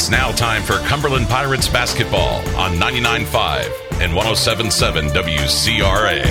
It's now time for Cumberland Pirates basketball on 99.5 and 107.7 WCRA.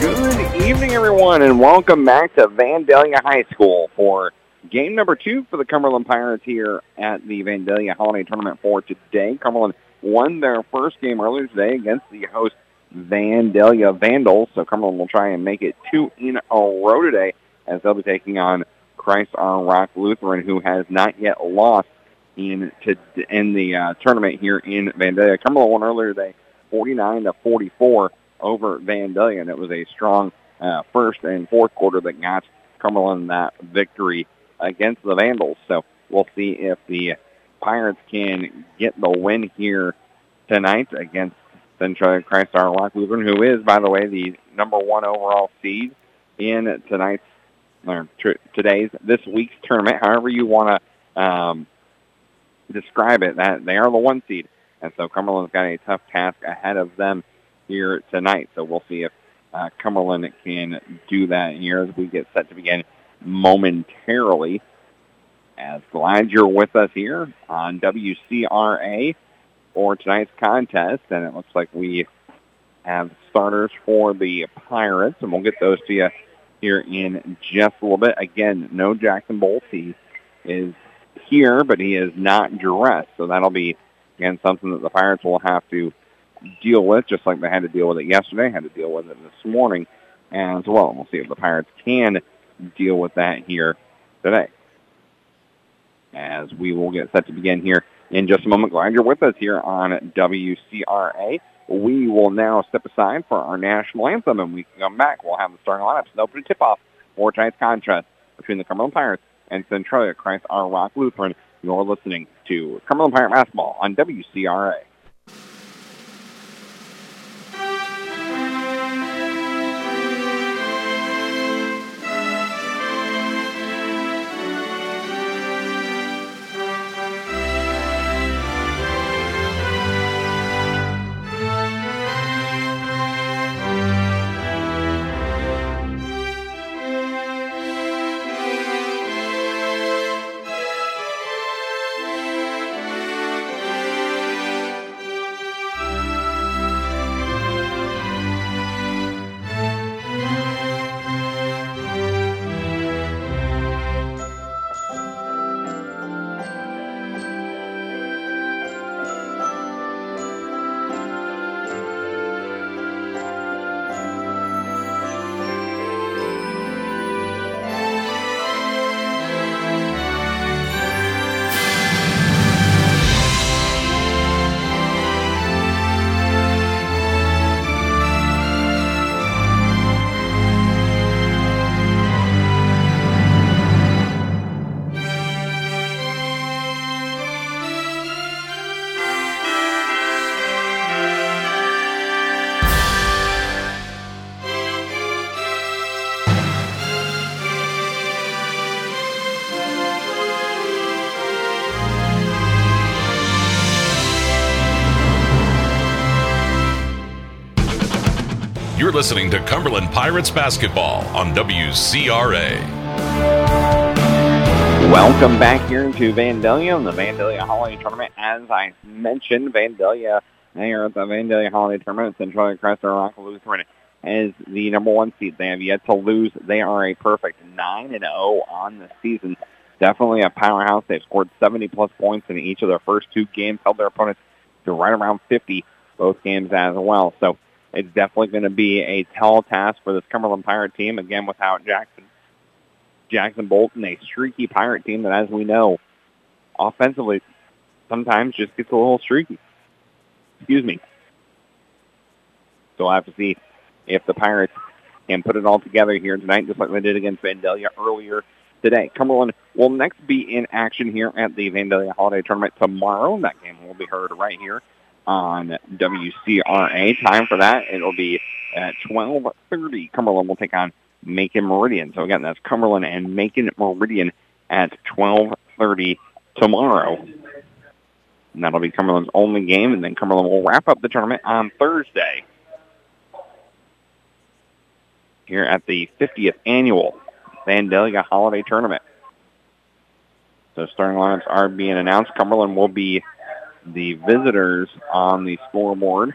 Good evening, everyone, and welcome back to Vandalia High School for game number two for the Cumberland Pirates here at the Vandalia Holiday Tournament for today. Cumberland won their first game earlier today against the host Vandalia Vandals, so Cumberland will try and make it two in a row today as they'll be taking on Christ our Rock Lutheran, who has not yet lost in to in the uh, tournament here in Vandalia. Cumberland won earlier today, 49 to 44 over Vandalia, and it was a strong uh, first and fourth quarter that got Cumberland that victory against the Vandals. So we'll see if the Pirates can get the win here tonight against Central Christ our Rock Lutheran, who is, by the way, the number one overall seed in tonight's or t- today's this week's tournament, however you want to um, describe it. That they are the one seed, and so Cumberland's got a tough task ahead of them here tonight. So we'll see if uh, Cumberland can do that here as we get set to begin momentarily. As glad you're with us here on WCRA for tonight's contest, and it looks like we have starters for the Pirates, and we'll get those to you here in just a little bit. Again, no Jackson Bolt. He is here, but he is not dressed. So that'll be, again, something that the Pirates will have to deal with, just like they had to deal with it yesterday, had to deal with it this morning as well. We'll see if the Pirates can deal with that here today. As we will get set to begin here in just a moment. Glad you're with us here on WCRA we will now step aside for our national anthem, and we can come back. We'll have the starting lineups and open tip-off for tonight's contest between the Cumberland Pirates and Centralia Christ Our Rock Lutheran. You're listening to Cumberland Pirate Basketball on WCRA. You're listening to Cumberland Pirates basketball on WCRA. Welcome back here to Vandalia and the Vandalia Holiday Tournament. As I mentioned, Vandalia, they are at the Vandalia Holiday Tournament. Central Crest Rock Lutheran as the number one seed. They have yet to lose. They are a perfect 9 and 0 on the season. Definitely a powerhouse. They've scored 70 plus points in each of their first two games, held their opponents to right around 50 both games as well. So it's definitely going to be a tall task for this Cumberland Pirate team, again, without Jackson. Jackson Bolton, a streaky Pirate team that, as we know, offensively sometimes just gets a little streaky. Excuse me. So i'll have to see if the Pirates can put it all together here tonight, just like they did against Vandalia earlier today. Cumberland will next be in action here at the Vandalia Holiday Tournament tomorrow. That game will be heard right here on WCRA. Time for that, it'll be at 12.30. Cumberland will take on Macon Meridian. So again, that's Cumberland and Macon Meridian at 12.30 tomorrow. And that'll be Cumberland's only game, and then Cumberland will wrap up the tournament on Thursday here at the 50th annual Vandalia Holiday Tournament. So starting lineups are being announced. Cumberland will be the visitors on the scoreboard.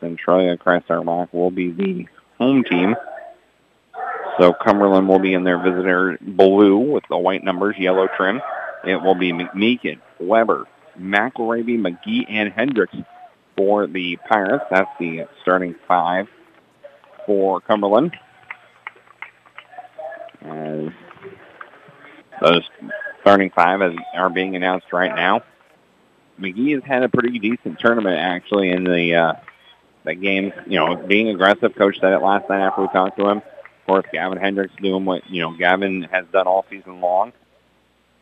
Centralia Christ Rock will be the home team. So Cumberland will be in their visitor blue with the white numbers, yellow trim. It will be McMeekin, Weber, McElravy, McGee, and Hendricks for the Pirates. That's the starting five for Cumberland. As those starting five are being announced right now. McGee has had a pretty decent tournament actually in the uh, the games. You know, being aggressive. Coach said it last night after we talked to him. Of course, Gavin Hendricks doing what you know Gavin has done all season long,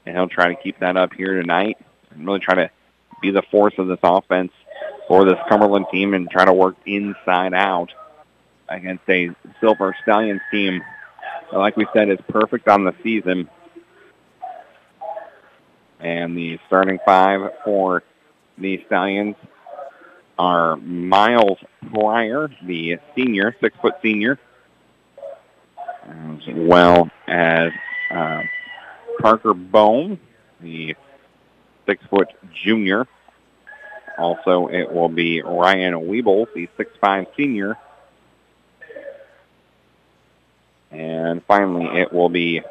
and he'll try to keep that up here tonight and really try to be the force of this offense for this Cumberland team and try to work inside out against a Silver Stallions team. Like we said, is perfect on the season. And the starting five for the Stallions are Miles Pryor, the senior, six-foot senior, as well as uh, Parker Bone, the six-foot junior. Also, it will be Ryan Weeble, the six-five senior. And finally, it will be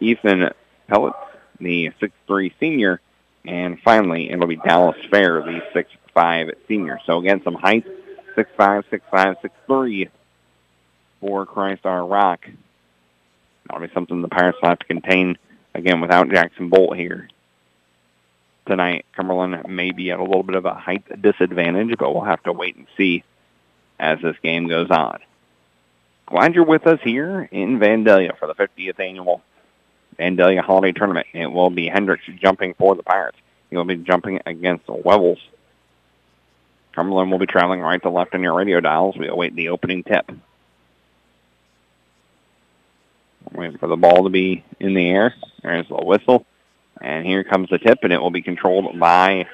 Ethan Pellets, the six-three senior. And finally, it'll be Dallas Fair, the six-five senior. So again, some height, six-five, six-five, six-three for Christ Our Rock. That'll be something the Pirates will have to contain, again, without Jackson Bolt here tonight. Cumberland may be at a little bit of a height disadvantage, but we'll have to wait and see as this game goes on. Glad you're with us here in Vandalia for the 50th annual Vandalia Holiday Tournament. It will be Hendricks jumping for the Pirates. He will be jumping against the Webbles. Cumberland will be traveling right to left on your radio dials. We await the opening tip. Waiting for the ball to be in the air. There's the whistle. And here comes the tip, and it will be controlled by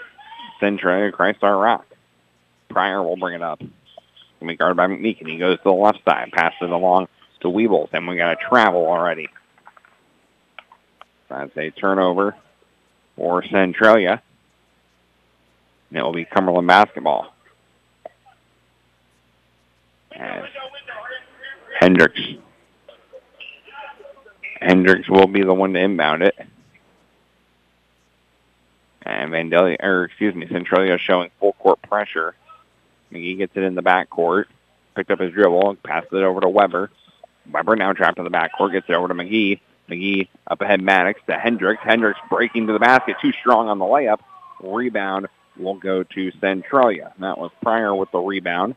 Centralia Christ-Our Rock. Pryor will bring it up. Going to be guarded by McMeekin. He goes to the left side, passes it along to Weebles, and we got a travel already. That's a turnover for Centralia. And it will be Cumberland basketball. And Hendricks. Hendricks will be the one to inbound it. And Vandalia, or excuse me, Centralia showing full court pressure. McGee gets it in the backcourt, picked up his dribble, passed it over to Weber. Weber now trapped in the backcourt, gets it over to McGee. McGee up ahead Maddox to Hendricks. Hendricks breaking to the basket, too strong on the layup. Rebound will go to Centralia. That was Pryor with the rebound.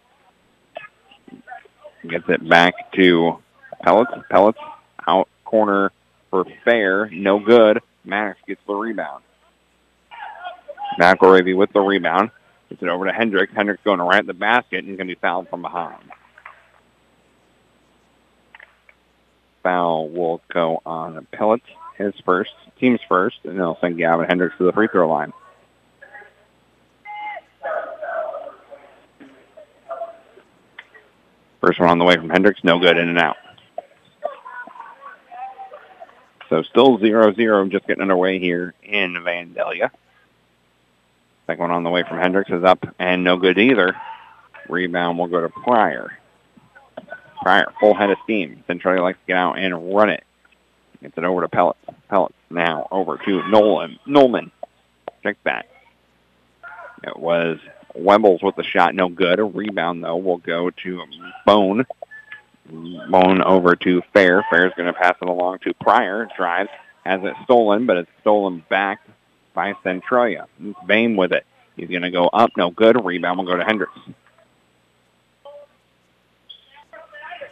Gets it back to Pellets. Pellets out corner for Fair. No good. Maddox gets the rebound. McElravy with the rebound. Gets it over to Hendricks. Hendricks going right at the basket and going to be fouled from behind. Foul will go on a Pellets, his first, team's first, and they'll send Gavin Hendricks to the free throw line. First one on the way from Hendricks, no good, in and out. So still 0-0, just getting underway here in Vandalia. Second one on the way from Hendricks is up and no good either. Rebound will go to Pryor. Pryor, full head of steam. Centralia likes to get out and run it. Gets it over to Pellets. Pellets now over to Nolan. Nolman. Check that. It was Wembles with the shot, no good. A rebound, though, will go to Bone. Bone over to Fair. Fair's going to pass it along to Pryor. Drives, has it stolen, but it's stolen back by Centralia. Bain with it. He's going to go up. No good. Rebound will go to Hendricks.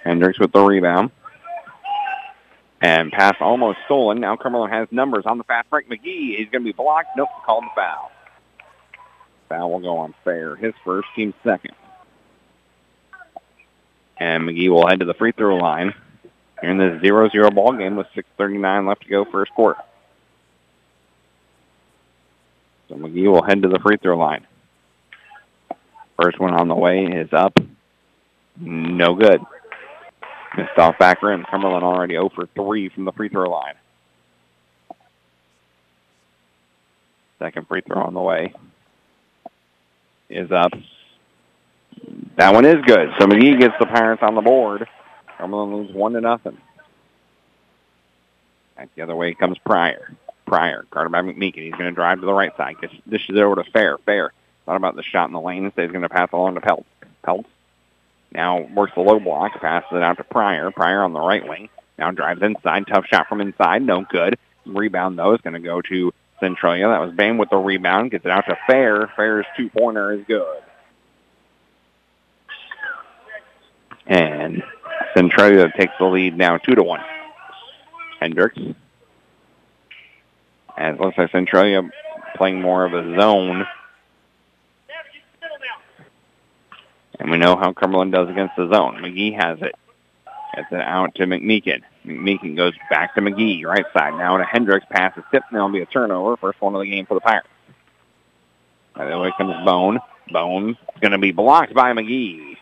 Hendricks with the rebound. And pass almost stolen. Now Cumberland has numbers on the fast break. McGee is going to be blocked. Nope, called the foul. Foul will go on Fair. His first, team second. And McGee will head to the free throw line. Here in the 0-0 ball game with 6.39 left to go first quarter. So McGee will head to the free throw line. First one on the way is up. No good. Missed off back rim. Cumberland already 0 for 3 from the free throw line. Second free throw on the way is up. That one is good. So McGee gets the Pirates on the board. Cumberland loses one to nothing. Back the other way comes Pryor. Pryor, guarded by McMeekin. He's going to drive to the right side. Gets, dishes it over to Fair. Fair thought about the shot in the lane. Instead, he's going to pass along to Pelt. Pelt now works the low block, passes it out to Pryor. Pryor on the right wing. Now drives inside. Tough shot from inside. No good. Rebound, though, is going to go to Centralia. That was Bain with the rebound. Gets it out to Fair. Fair's two-pointer is good. And Centralia takes the lead now 2 to one. Hendricks. And it looks like Centralia playing more of a zone. And we know how Cumberland does against the zone. McGee has it. Gets it out to McMeekin. McMeekin goes back to McGee, right side. Now to Hendricks. Pass is tipped. Now it'll be a turnover. First one of the game for the Pirates. By the way comes Bone. Bone is going to be blocked by McGee.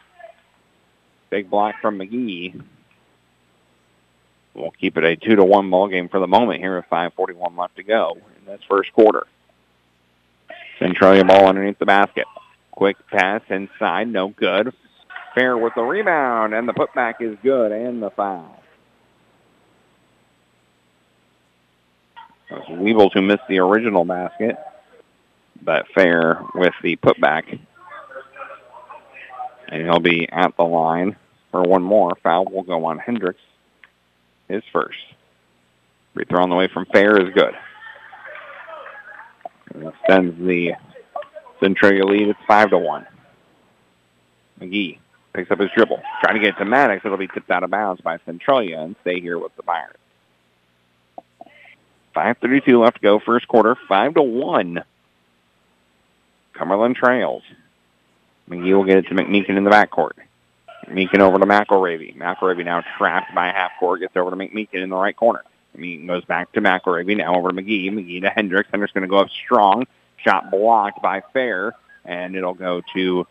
Big block from McGee. We'll keep it a two to one ball game for the moment here with 5:41 left to go in this first quarter. Centralia ball underneath the basket. Quick pass inside, no good. Fair with the rebound, and the putback is good, and the foul. It was missed the original basket, but Fair with the putback. And he'll be at the line for one more. Foul will go on Hendricks his first. Free throw on the way from Fair is good. And the Centralia lead. It's five to one. McGee picks up his dribble, trying to get it to Maddox. It'll be tipped out of bounds by Centralia and stay here with the Pirates. 5.32 left to go, first quarter, 5 to 1. Cumberland trails. McGee will get it to McMeekin in the backcourt. Meekin over to McElravy. McElravy now trapped by half court, gets over to McMeekin in the right corner. Meekin goes back to McElravy, now over to McGee. McGee to Hendricks. Hendricks going to go up strong. Shot blocked by Fair, and it'll go to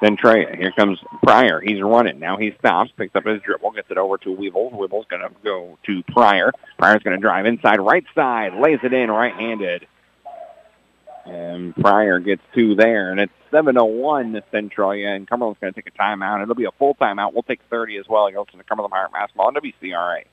Centralia. Here comes Pryor. He's running. Now he stops, picks up his dribble, gets it over to Weebles. Weebles going to go to Pryor. Pryor's going to drive inside right side, lays it in right-handed. And Pryor gets two there, and it's 7-1 Centralia, and Cumberland's going to take a timeout. It'll be a full timeout. We'll take 30 as well. It goes to the Cumberland Pirate basketball on WCRA.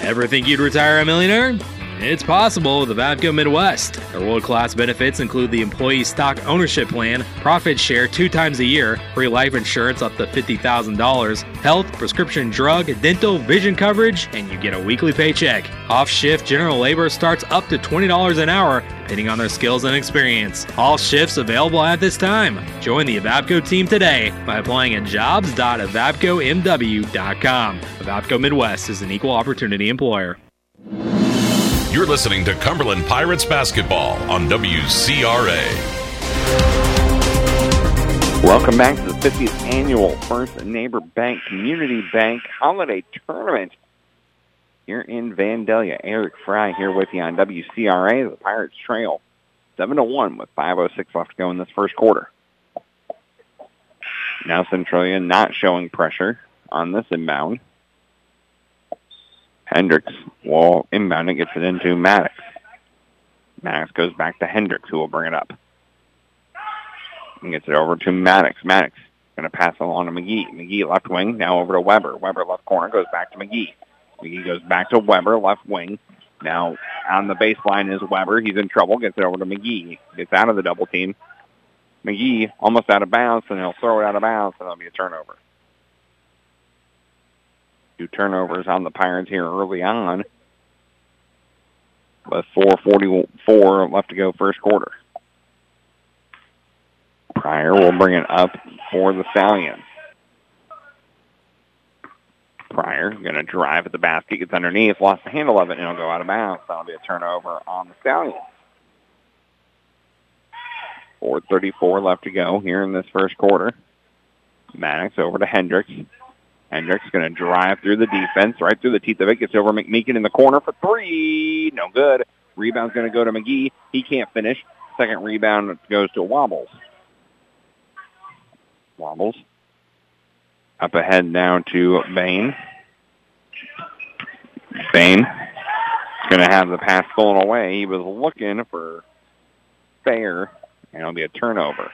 Ever think you'd retire a millionaire? It's possible with Avavco Midwest. Their world-class benefits include the employee stock ownership plan, profit share two times a year, free life insurance up to $50,000, health, prescription drug, dental, vision coverage, and you get a weekly paycheck. Off-shift general labor starts up to $20 an hour, depending on their skills and experience. All shifts available at this time. Join the Avavco team today by applying at jobs.avavcomw.com. Avavco Midwest is an equal opportunity employer. You're listening to Cumberland Pirates basketball on WCRA. Welcome back to the 50th annual First Neighbor Bank Community Bank Holiday Tournament here in Vandalia. Eric Fry here with you on WCRA. The Pirates trail 7 to 1 with 5.06 left to go in this first quarter. Now Centralia not showing pressure on this inbound. Hendricks will inbound and gets it into Maddox. Maddox goes back to Hendricks, who will bring it up. And gets it over to Maddox. Maddox going to pass along to McGee. McGee left wing, now over to Weber. Weber left corner, goes back to McGee. McGee goes back to Weber, left wing. Now on the baseline is Weber. He's in trouble, gets it over to McGee. Gets out of the double team. McGee almost out of bounds, and he'll throw it out of bounds, and it'll be a turnover two turnovers on the Pirates here early on with 4.44 left to go first quarter. Pryor will bring it up for the Stallions. Pryor going to drive at the basket, gets underneath, lost the handle of it, and it'll go out of bounds. That'll be a turnover on the Stallions. 4.34 left to go here in this first quarter. Maddox over to Hendricks. Hendricks going to drive through the defense, right through the teeth of it. Gets over McMeekin in the corner for three. No good. Rebound's going to go to McGee. He can't finish. Second rebound goes to Wobbles. Wobbles. Up ahead now to Bain. Bain Going to have the pass stolen away. He was looking for Fair, and it'll be a turnover.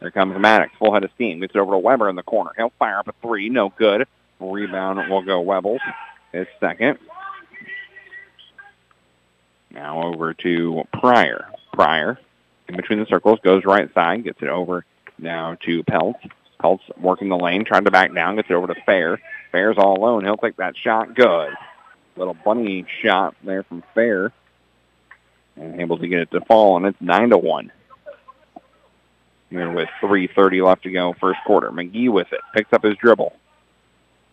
There comes Maddox, full head of steam. Gets it over to Weber in the corner. He'll fire up a three. No good. Rebound will go Webbles. His second. Now over to Pryor. Pryor in between the circles, goes right side, gets it over now to Peltz. Peltz working the lane, trying to back down, gets it over to Fair. Fair's all alone. He'll take that shot. Good. Little bunny shot there from Fair. And able to get it to fall, and it's 9 to 1. Here with 3.30 left to go first quarter. McGee with it. Picks up his dribble.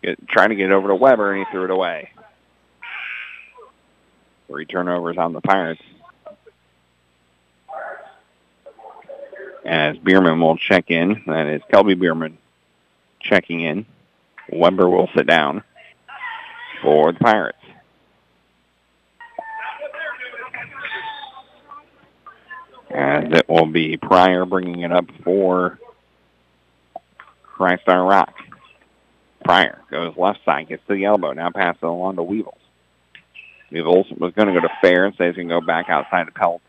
Get, trying to get it over to Weber, and he threw it away. Three turnovers on the Pirates. As Bierman will check in. That is Kelby Bierman checking in. Weber will sit down for the Pirates. Uh, As it will be Pryor bringing it up for Christ Our Rock. Pryor goes left side, gets to the elbow, now passes along to Weevils. Weevils was going to go to Fair and says he can go back outside to Peltz.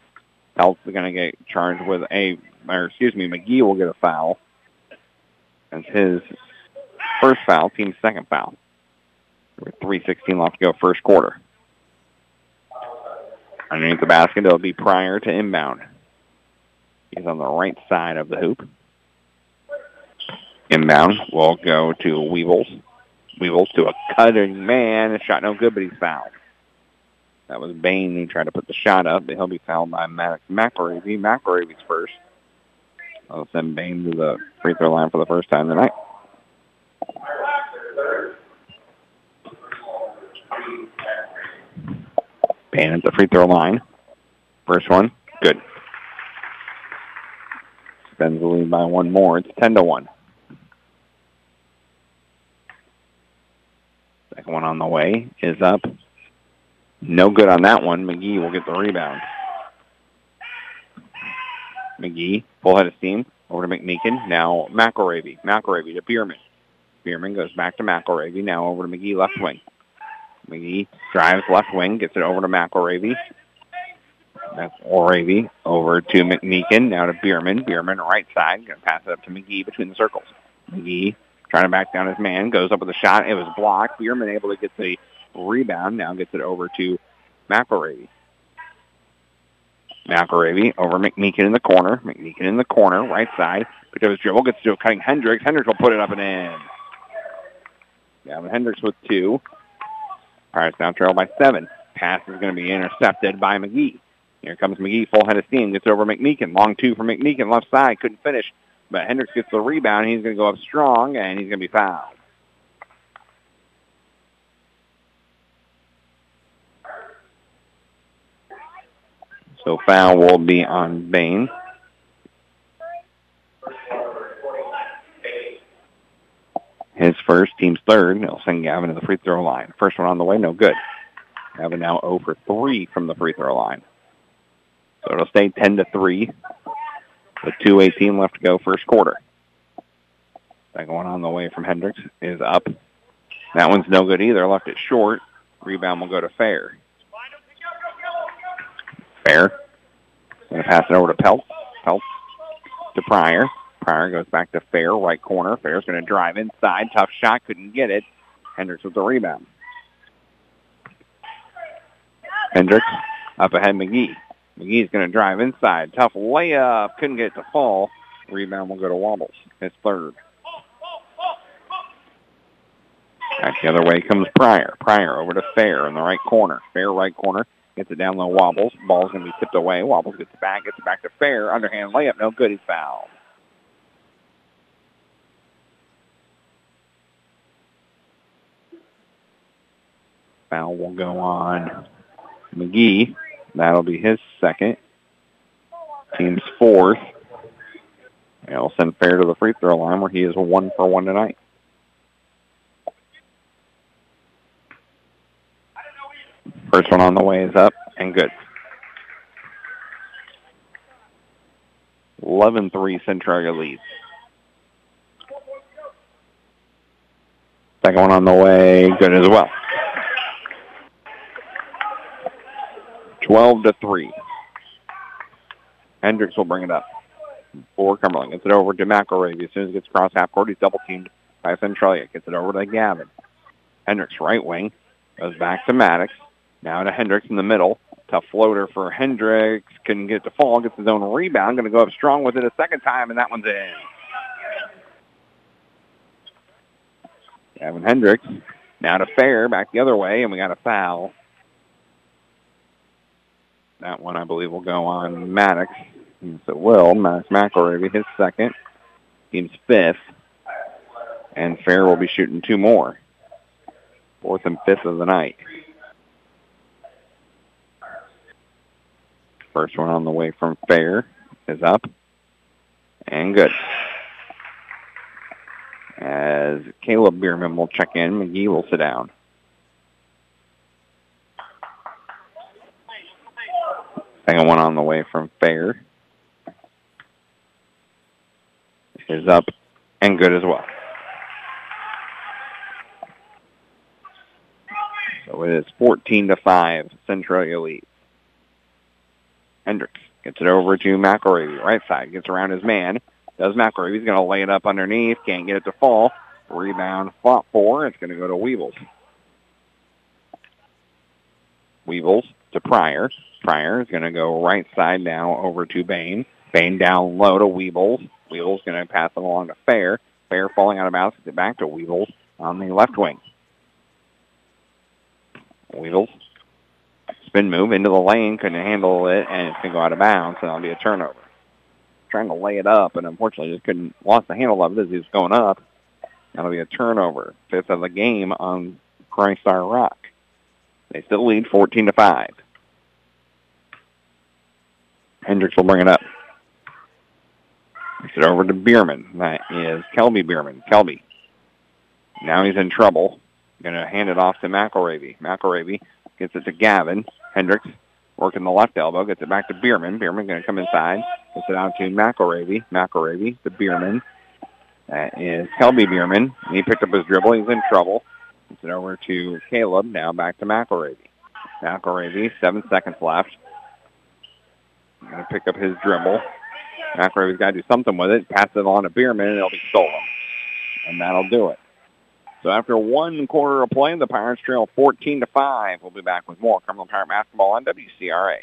Peltz is going to get charged with a, or excuse me, McGee will get a foul. That's his first foul, team's second foul. With 3.16 left to go first quarter. Underneath the basket, it'll be Pryor to inbound. He's on the right side of the hoop. Inbound will go to Weevils. Weevils to a cutting man. Shot no good, but he's fouled. That was Bain who tried to put the shot up, but he'll be fouled by Maddox McElravy. McElravy's first. I'll send Bain to the free throw line for the first time tonight. Bain at the free throw line. First one, good. Extends the lead by one more. It's 10 to 1. Second one on the way is up. No good on that one. McGee will get the rebound. McGee, full head of steam, over to McMeekin. Now McElravy. McElravy to Bierman. Bierman goes back to McElravy. Now over to McGee left wing. McGee drives left wing, gets it over to McElravy. McElravy over to McMeekin. Now to Bierman. Bierman right side. Going to pass it up to McGee between the circles. McGee trying to back down his man. Goes up with a shot. It was blocked. Bierman able to get the rebound. Now gets it over to McElravy. McElravy over McMeekin in the corner. McMeekin in the corner, right side. His dribble, gets to cutting Hendricks. Hendricks will put it up and in. Gavin Hendricks with two. Pirates now trail by seven. Pass is going to be intercepted by McGee. Here comes McGee, full head of steam, gets over McMeekin. Long two for McMeekin, left side, couldn't finish. But Hendricks gets the rebound. He's going to go up strong, and he's going to be fouled. So foul will be on Bain. His first, team's third. He'll send Gavin to the free throw line. First one on the way, no good. Gavin now 0 for 3 from the free throw line. So it'll stay 10 to 3 with 2.18 left to go first quarter. Second one on the way from Hendricks is up. That one's no good either. Left it short. Rebound will go to Fair. Fair. Going to pass it over to Pelt. Pelt to Pryor. Pryor goes back to Fair, right corner. Fair's going to drive inside. Tough shot. Couldn't get it. Hendricks with the rebound. Hendricks up ahead McGee. McGee's going to drive inside. Tough layup. Couldn't get it to fall. Rebound will go to Wobbles. It's third. Back the other way comes Pryor. Pryor over to Fair in the right corner. Fair right corner. Gets it down low. Wobbles. Ball's going to be tipped away. Wobbles gets it back. Gets it back to Fair. Underhand layup. No good. He's fouled. Foul will go on McGee. That'll be his second. Team's fourth. And he'll send Fair to the free throw line where he is one for one tonight. First one on the way is up and good. 11-3 Centralia leads. Second one on the way, good as well. 12 to 3. Hendricks will bring it up for Cumberland. Gets it over to McElravy. As soon as he gets across half court, he's double teamed by Centralia. Gets it over to Gavin. Hendricks right wing. Goes back to Maddox. Now to Hendricks in the middle. Tough floater for Hendricks. Couldn't get it to fall. Gets his own rebound. Going to go up strong with it a second time, and that one's in. Gavin Hendricks. Now to Fair. Back the other way, and we got a foul. That one, I believe, will go on Maddox. Yes, it will. Max McElravy, his second. Team's fifth. And Fair will be shooting two more. Fourth and fifth of the night. First one on the way from Fair is up. And good. As Caleb Bierman will check in, McGee will sit down. Second one on the way from Fair is up and good as well. So it is 14 to 5, Centralia lead. Hendricks gets it over to McElravy. Right side, gets around his man. Does McElravy. He's going to lay it up underneath. Can't get it to fall. Rebound fought for. It's going to go to Weevils. Weevils to Pryor. Pryor is going to go right side now over to Bain. Bain down low to Weevils. Weevils going to pass it along to Fair. Fair falling out of bounds. Gets it back to Weevils on the left wing. Weevils. Spin move into the lane. Couldn't handle it, and it's going to go out of bounds, and it'll be a turnover. Trying to lay it up, and unfortunately just couldn't, lost the handle of it as he was going up. That'll be a turnover. Fifth of the game on Christ Rock. They still lead 14 to 5. Hendricks will bring it up. Gets it over to Bierman. That is Kelby Bierman. Kelby. Now he's in trouble. Going to hand it off to McElravy. McElravy gets it to Gavin. Hendricks working the left elbow. Gets it back to Bierman. Bierman going to come inside. Gets it out to McElravy. McElravy to Bierman. That is Kelby Bierman. He picked up his dribble. He's in trouble. Gets it over to Caleb. Now back to McElravy. McElravy, seven seconds left. Going to pick up his dribble. McElravy's got to do something with it. Pass it on to Bierman, and it'll be stolen. And that'll do it. So after one quarter of play, the Pirates trail 14 to 5. We'll be back with more Cumberland Pirate basketball on WCRA.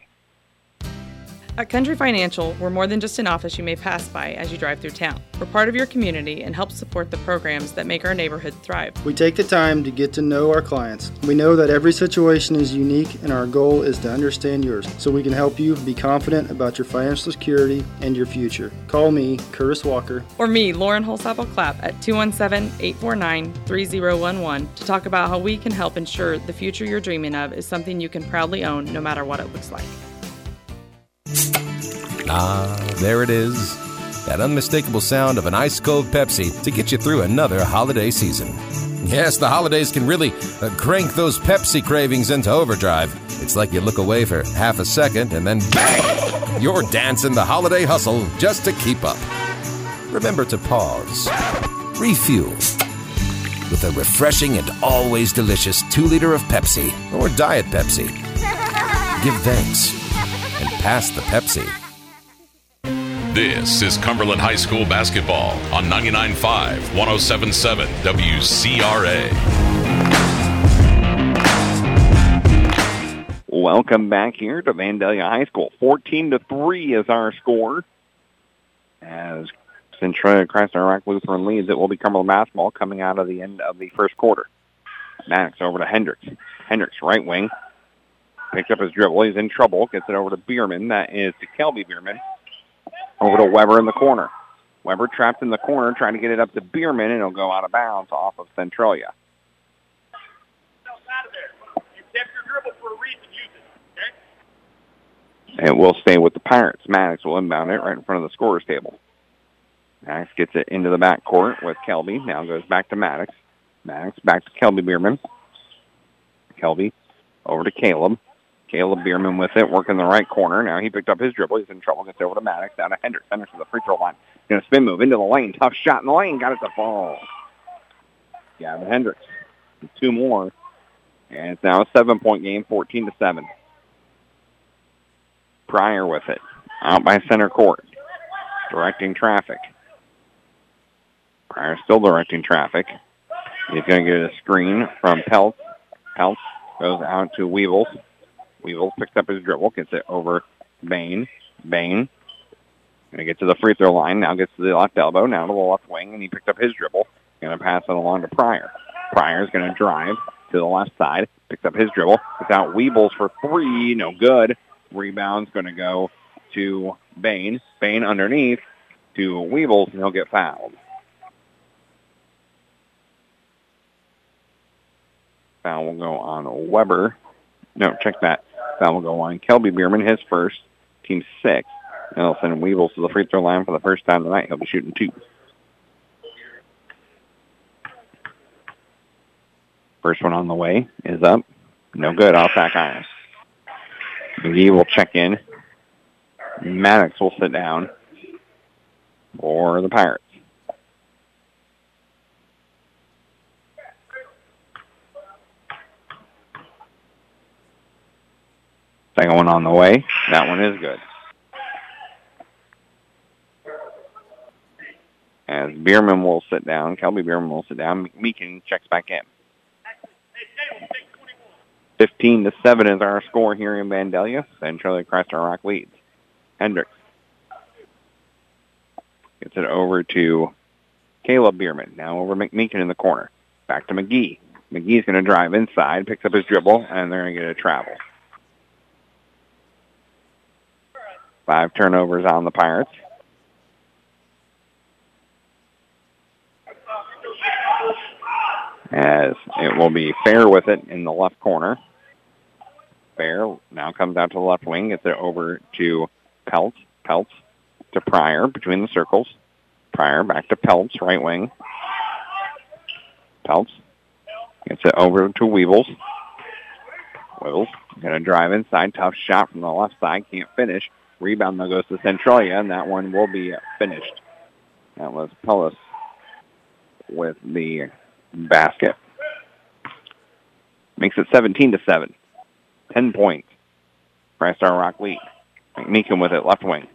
At Country Financial, we're more than just an office you may pass by as you drive through town. We're part of your community and help support the programs that make our neighborhood thrive. We take the time to get to know our clients. We know that every situation is unique, and our goal is to understand yours so we can help you be confident about your financial security and your future. Call me, Curtis Walker. Or me, Lauren Holsapple Clapp, at 217 849 3011 to talk about how we can help ensure the future you're dreaming of is something you can proudly own no matter what it looks like. Ah, there it is. That unmistakable sound of an ice cold Pepsi to get you through another holiday season. Yes, the holidays can really uh, crank those Pepsi cravings into overdrive. It's like you look away for half a second and then bang! You're dancing the holiday hustle just to keep up. Remember to pause, refuel with a refreshing and always delicious 2 liter of Pepsi or Diet Pepsi. Give thanks and pass the Pepsi. This is Cumberland High School basketball on 99.5, 107.7 WCRA. Welcome back here to Vandalia High School. 14 to 3 is our score. As Centralia Christ Rock Lutheran leads, it will be Cumberland basketball coming out of the end of the first quarter. Max over to Hendricks. Hendricks, right wing. Picks up his dribble. He's in trouble. Gets it over to Bierman. That is to Kelby Bierman. Over to Weber in the corner. Weber trapped in the corner trying to get it up to Bierman, and it'll go out of bounds off of Centralia. It will stay with the Pirates. Maddox will inbound it right in front of the scorer's table. Maddox gets it into the back court with Kelby. Now goes back to Maddox. Maddox back to Kelby Bierman. Kelby over to Caleb. Caleb Bierman with it, working the right corner. Now he picked up his dribble. He's in trouble. Gets over to Maddox. Down to Hendricks. Hendricks to the free throw line. Going to spin move into the lane. Tough shot in the lane. Got it to fall. Gavin Hendricks. Two more. And it's now a seven-point game, 14 to 7. Pryor with it. Out by center court. Directing traffic. Pryor still directing traffic. He's going to get a screen from Peltz. Peltz goes out to Weevils. Weevils picks up his dribble, gets it over Bain. Bain to get to the free throw line. Now gets to the left elbow. Now to the left wing, and he picked up his dribble. Going to pass it along to Pryor. Pryor's going to drive to the left side. Picks up his dribble. It's out Weebles for three. No good. Rebound's going to go to Bain. Bain underneath to Weebles, and he'll get fouled. Foul will go on Weber. No, check that. Foul will go on Kelby Bierman, his first, team six. Send Weevils to the free throw line for the first time tonight. He'll be shooting two. First one on the way is up. No good. Off back iron. McGee will check in. Maddox will sit down for the Pirates. Second one on the way. That one is good. As Bierman will sit down, Kelby Bierman will sit down. Meekin checks back in. 15 to 7 is our score here in Vandalia. Centralia Crescent Rock leads. Hendricks gets it over to Caleb Bierman. Now over McMeekin in the corner. Back to McGee. McGee's going to drive inside, picks up his dribble, and they're going to get a travel. Five turnovers on the Pirates. As it will be fair with it in the left corner. Fair now comes out to the left wing, gets it over to Peltz. Peltz to Pryor between the circles. Pryor back to Peltz, right wing. Peltz gets it over to Weevils. Weevils going to drive inside. Tough shot from the left side. Can't finish. Rebound though goes to Centralia, and that one will be finished. That was Pellis with the basket. Makes it 17 to 7. 10 points. Star Rock lead. McMeekin with it, left wing.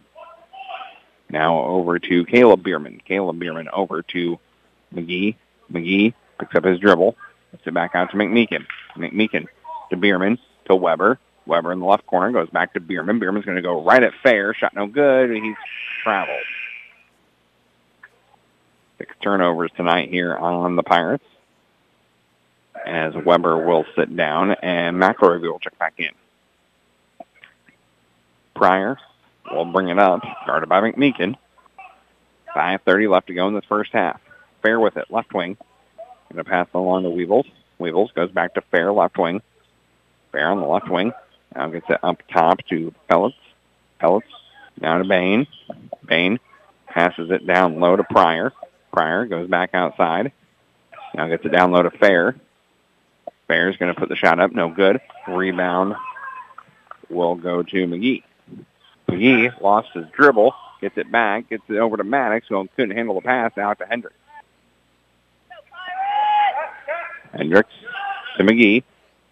Now over to Caleb Bierman. Caleb Bierman over to McGee. McGee picks up his dribble. Puts it back out to McMeekin. McMeekin to Bierman to Weber. Weber in the left corner goes back to Bierman. Bierman's going to go right at Fair. Shot no good. He's traveled. Six turnovers tonight here on the Pirates. As Weber will sit down and McElravy will check back in. Pryor will bring it up, guarded by McMeekin. 5.30 left to go in the first half. Fair with it, left wing. Going to pass along to Weevils. Weevils goes back to Fair, left wing. Fair on the left wing. Now gets it up top to Pellets. Pellets down to Bain. Bain passes it down low to Pryor. Pryor goes back outside. Now gets it down low to Fair. Fair's going to put the shot up. No good. Rebound will go to McGee. McGee lost his dribble. Gets it back. Gets it over to Maddox, who couldn't handle the pass out to Hendricks. Hendricks to McGee.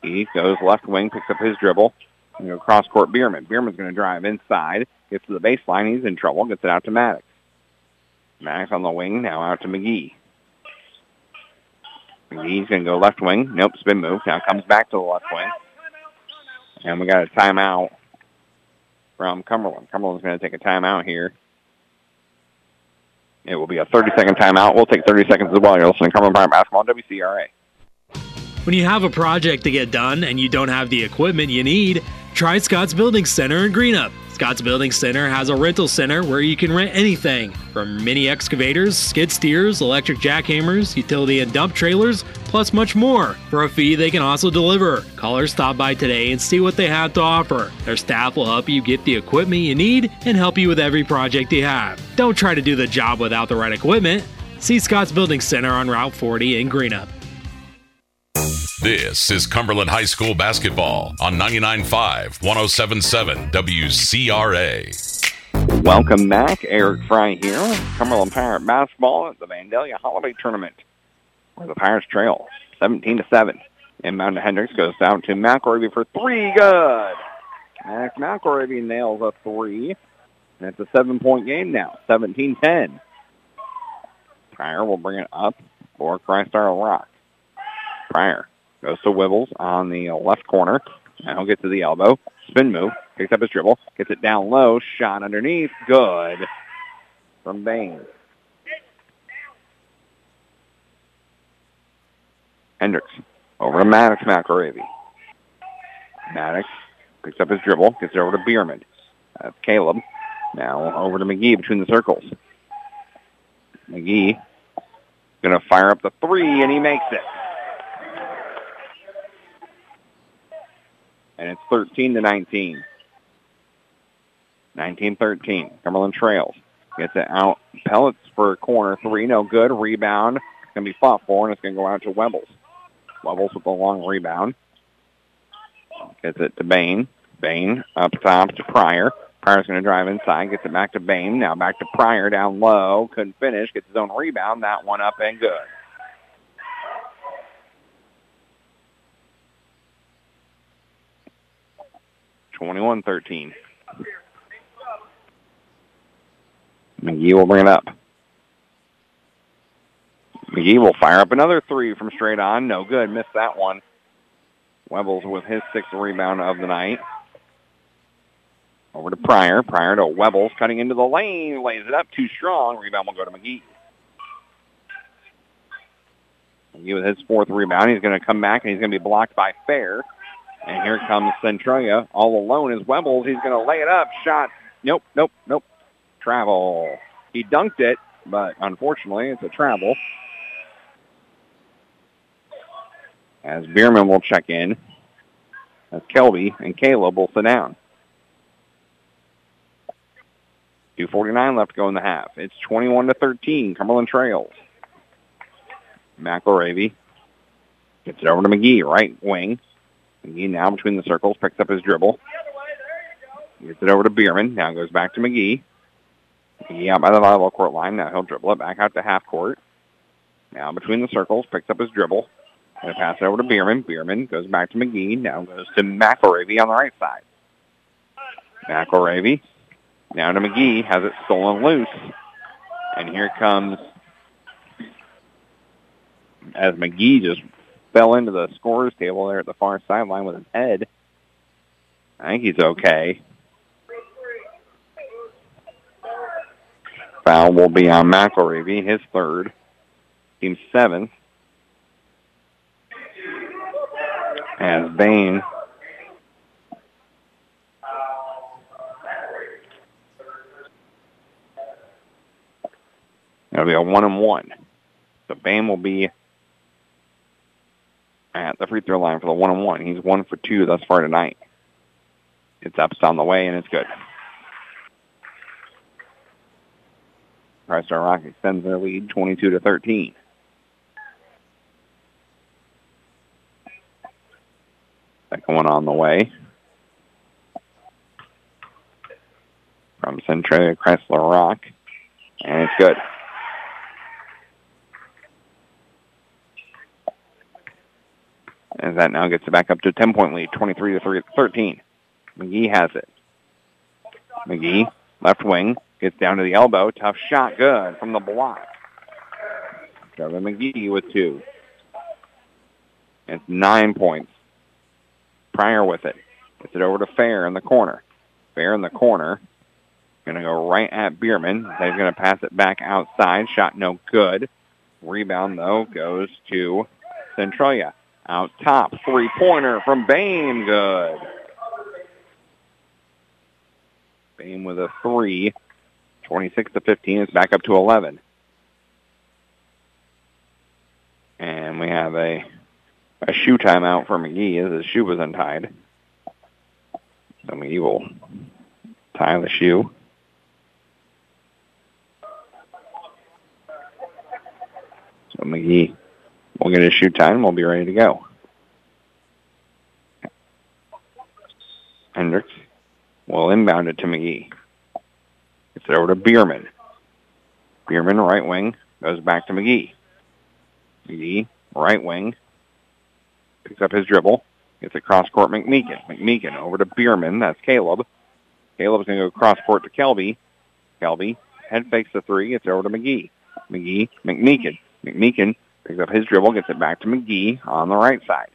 He goes left wing, picks up his dribble. You know, cross court Bierman. Bierman's going to drive inside. Gets to the baseline. He's in trouble. Gets it out to Maddox. Maddox on the wing. Now out to McGee. McGee's going to go left wing. Nope, spin move. Now comes back to the left wing. And we got a timeout from Cumberland. Cumberland's going to take a timeout here. It will be a 30-second timeout. We'll take 30 seconds as well. You're listening to Cumberland Pirate Basketball on WCRA. When you have a project to get done and you don't have the equipment you need, try Scott's Building Center in Greenup. Scott's Building Center has a rental center where you can rent anything from mini excavators, skid steers, electric jackhammers, utility and dump trailers, plus much more. For a fee, they can also deliver. Call or stop by today and see what they have to offer. Their staff will help you get the equipment you need and help you with every project you have. Don't try to do the job without the right equipment. See Scott's Building Center on Route 40 in Greenup. This is Cumberland High School basketball on 99.5, 107.7 WCRA. Welcome back. Eric Fry here. Cumberland Pirate basketball at the Vandalia Holiday Tournament, where the Pirates trail 17 to 7. Inbound to Hendricks goes down to McElravy for three. Good. Max McElravy nails a three. And it's a seven-point game now, 17-10. Pryor will bring it up for Christ Our Rock. Pryor goes to Wibbles on the left corner. Now get to the elbow. Spin move. Picks up his dribble. Gets it down low. Shot underneath. Good. From Bain. Hendricks. Over to Maddox McElravy. Maddox picks up his dribble. Gets it over to Bierman. Caleb. Now over to McGee between the circles. McGee going to fire up the three, and he makes it. And it's 13 to 19. 19-13. Cumberland trails. Gets it out. Pellets for a corner three. No good. Rebound. It's going to be fought for, and it's going to go out to Webbles. Webbles with a long rebound. Gets it to Bain. Bain up top to Pryor. Pryor's going to drive inside. Gets it back to Bain. Now back to Pryor down low. Couldn't finish. Gets his own rebound. That one up and good. Twenty-one thirteen. McGee will bring it up. McGee will fire up another three from straight on. No good. Missed that one. Webbles with his sixth rebound of the night. Over to Pryor. Pryor to Webbles cutting into the lane. Lays it up too strong. Rebound will go to McGee. McGee with his fourth rebound. He's going to come back and he's going to be blocked by Fair. And here comes Centralia. All alone as Webbles. He's going to lay it up. Shot. Nope, nope, nope. Travel. He dunked it, but unfortunately it's a travel. As Bierman will check in. As Kelby and Caleb will sit down. 2.49 left to go in the half. It's 21 to 13. Cumberland Trails. McElravy gets it over to McGee, right wing. McGee now between the circles, picks up his dribble. Gets it over to Bierman. Now goes back to McGee. McGee out by the volleyball court line. Now he'll dribble it back out to half court. Now between the circles, picks up his dribble. To pass it over to Bierman. Bierman goes back to McGee. Now goes to McElravy on the right side. McElravy now to McGee, has it stolen loose. And here comes, as McGee just fell into the scorer's table there at the far sideline with his head. I think he's okay. Foul will be on McElravy, his third. Team seventh. As Bain It'll be a one and one. So Bain will be at the free throw line for the one and one. He's one for two thus far tonight. It's up, on the way, and it's good. Christ Our Rock extends their lead 22 to 13. Second one on the way. From Centralia Christ Our Rock. And it's good. As that now gets it back up to a 10-point lead, 23 to 13. McGee has it. McGee, left wing, gets down to the elbow. Tough shot, good from the block. Trevor McGee with two. It's nine points. Pryor with it. Gets it over to Fair in the corner. Fair in the corner. Going to go right at Bierman. They're going to pass it back outside. Shot no good. Rebound, though, goes to Centralia. Out top, three-pointer from Bain, good. Bain with a three. 26 to 15 is back up to 11. And we have a a shoe timeout for McGee as his shoe was untied. So McGee will tie the shoe. So McGee We'll get a shoot time. We'll be ready to go. Hendricks will inbound it to McGee. It's over to Bierman. Bierman, right wing, goes back to McGee. McGee, right wing, picks up his dribble. Gets it cross court McMeekin. McMeekin over to Bierman. That's Caleb. Caleb's going to go cross court to Kelby. Kelby head fakes the three. It's over to McGee. McGee, McMeekin. McMeekin picks up his dribble, gets it back to McGee on the right side.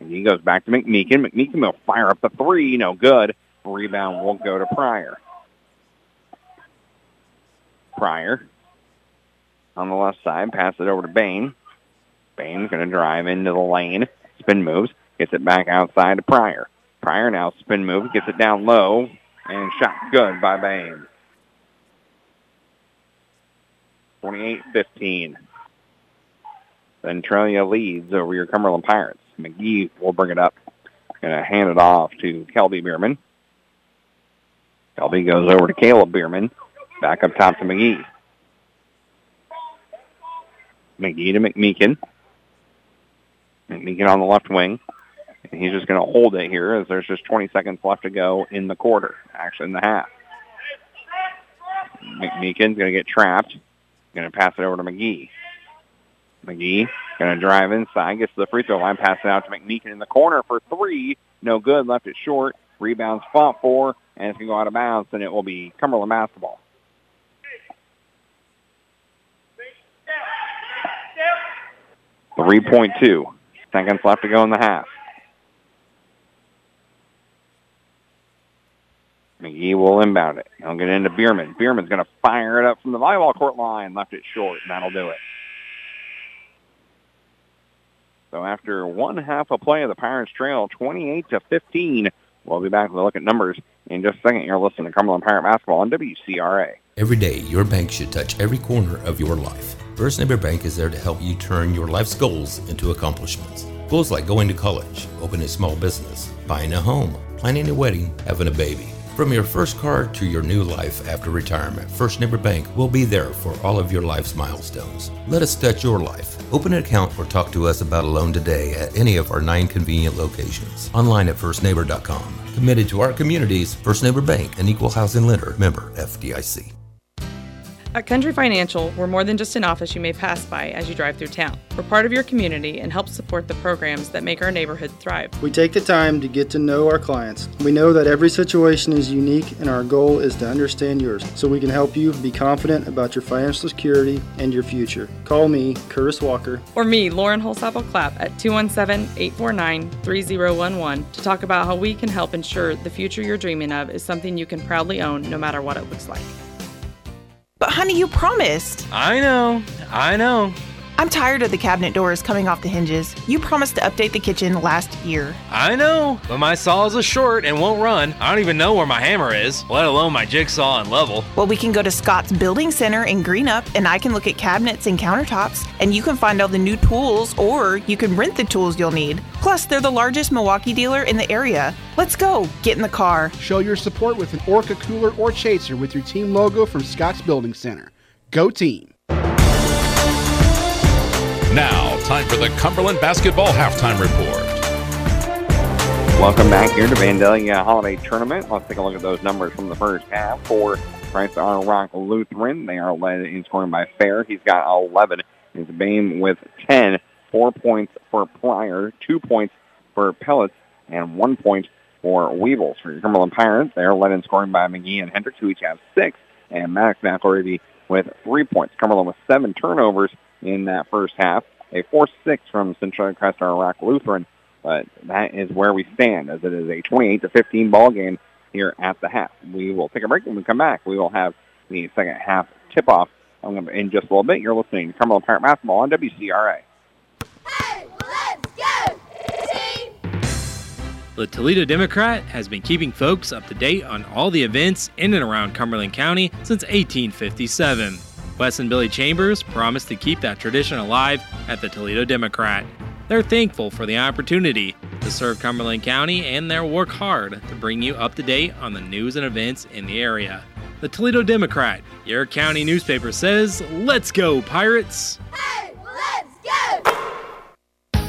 McGee goes back to McMeekin. McMeekin will fire up the three. No good. Rebound will go to Pryor. Pryor on the left side. Pass it over to Bain. Bain's going to drive into the lane. Spin moves. Gets it back outside to Pryor. Pryor now spin move. Gets it down low. And shot good by Bain. 28-15. Centralia leads over your Cumberland Pirates. McGee will bring it up. Going to hand it off to Kelby Bierman. Kelby goes over to Caleb Bierman. Back up top to McGee. McGee to McMeekin. McMeekin on the left wing. And he's just going to hold it here as there's just 20 seconds left to go in the quarter, actually in the half. McMeekin's going to get trapped. Going to pass it over to McGee. McGee going to drive inside, gets to the free throw line, pass it out to McMeekin in the corner for three. No good, left it short. Rebounds fought for, and it's going to go out of bounds, and it will be Cumberland basketball. 3.2 seconds left to go in the half. McGee will inbound it. He'll get into Bierman. Bierman's going to fire it up from the volleyball court line. Left it short, and that'll do it. So after one half of play of the Pirates trail, 28 to 15. We'll be back with a look at numbers in just a second. You're listening to Cumberland Pirate Basketball on WCRA. Every day, your bank should touch every corner of your life. First Neighbor Bank is there to help you turn your life's goals into accomplishments. Goals like going to college, opening a small business, buying a home, planning a wedding, having a baby. From your first car to your new life after retirement, First Neighbor Bank will be there for all of your life's milestones. Let us touch your life. Open an account or talk to us about a loan today at any of our nine convenient locations. Online at firstneighbor.com. Committed to our communities, First Neighbor Bank, an equal housing lender, member FDIC. At Country Financial, we're more than just an office you may pass by as you drive through town. We're part of your community and help support the programs that make our neighborhood thrive. We take the time to get to know our clients. We know that every situation is unique, and our goal is to understand yours so we can help you be confident about your financial security and your future. Call me, Curtis Walker, or me, Lauren Holsapple Clapp, at 217 849 3011 to talk about how we can help ensure the future you're dreaming of is something you can proudly own no matter what it looks like. But honey, you promised. I know. I know. I'm tired of the cabinet doors coming off the hinges. You promised to update the kitchen last year. I know, but my saw is a short and won't run. I don't even know where my hammer is, let alone my jigsaw and level. Well, we can go to Scott's Building Center in Greenup and I can look at cabinets and countertops and you can find all the new tools or you can rent the tools you'll need. Plus, they're the largest Milwaukee dealer in the area. Let's go. Get in the car. Show your support with an Orca cooler or chaser with your team logo from Scott's Building Center. Go team. Now, time for the Cumberland Basketball Halftime Report. Welcome back here to Vandalia Holiday Tournament. Let's take a look at those numbers from the first half for Christ Our Rock Lutheran. They are led in scoring by Fair. He's got 11. It's Bain with 10. Four points for Pryor, two points for Pellets, and one point for Weevils. For your Cumberland Pirates, they are led in scoring by McGee and Hendricks, who each have six, and Maddox McElravy with three points. Cumberland with seven turnovers in that first half. A 4-6 from Central Crest Rock Lutheran, but that is where we stand as it is a 28 to 15 ball game here at the half. We will take a break when we come back. We will have the second half tip-off in just a little bit. You're listening to Cumberland Pirate Basketball on WCRA. Hey, let's go! Team! The Toledo Democrat has been keeping folks up to date on all the events in and around Cumberland County since 1857. Wes and Billy Chambers promised to keep that tradition alive at the Toledo Democrat. They're thankful for the opportunity to serve Cumberland County and they'll work hard to bring you up to date on the news and events in the area. The Toledo Democrat, your county newspaper says, Let's go, Pirates! Hey, let's go!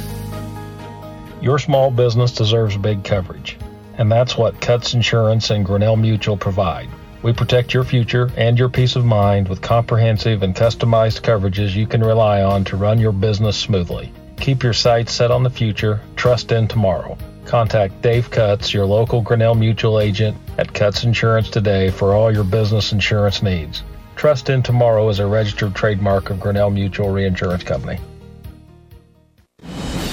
Your small business deserves big coverage, and that's what Cutts Insurance and Grinnell Mutual provide. We protect your future and your peace of mind with comprehensive and customized coverages you can rely on to run your business smoothly. Keep your sights set on the future, trust in tomorrow. Contact Dave Cutts, your local Grinnell Mutual agent at Cutts Insurance today for all your business insurance needs. Trust in Tomorrow is a registered trademark of Grinnell Mutual Reinsurance Company.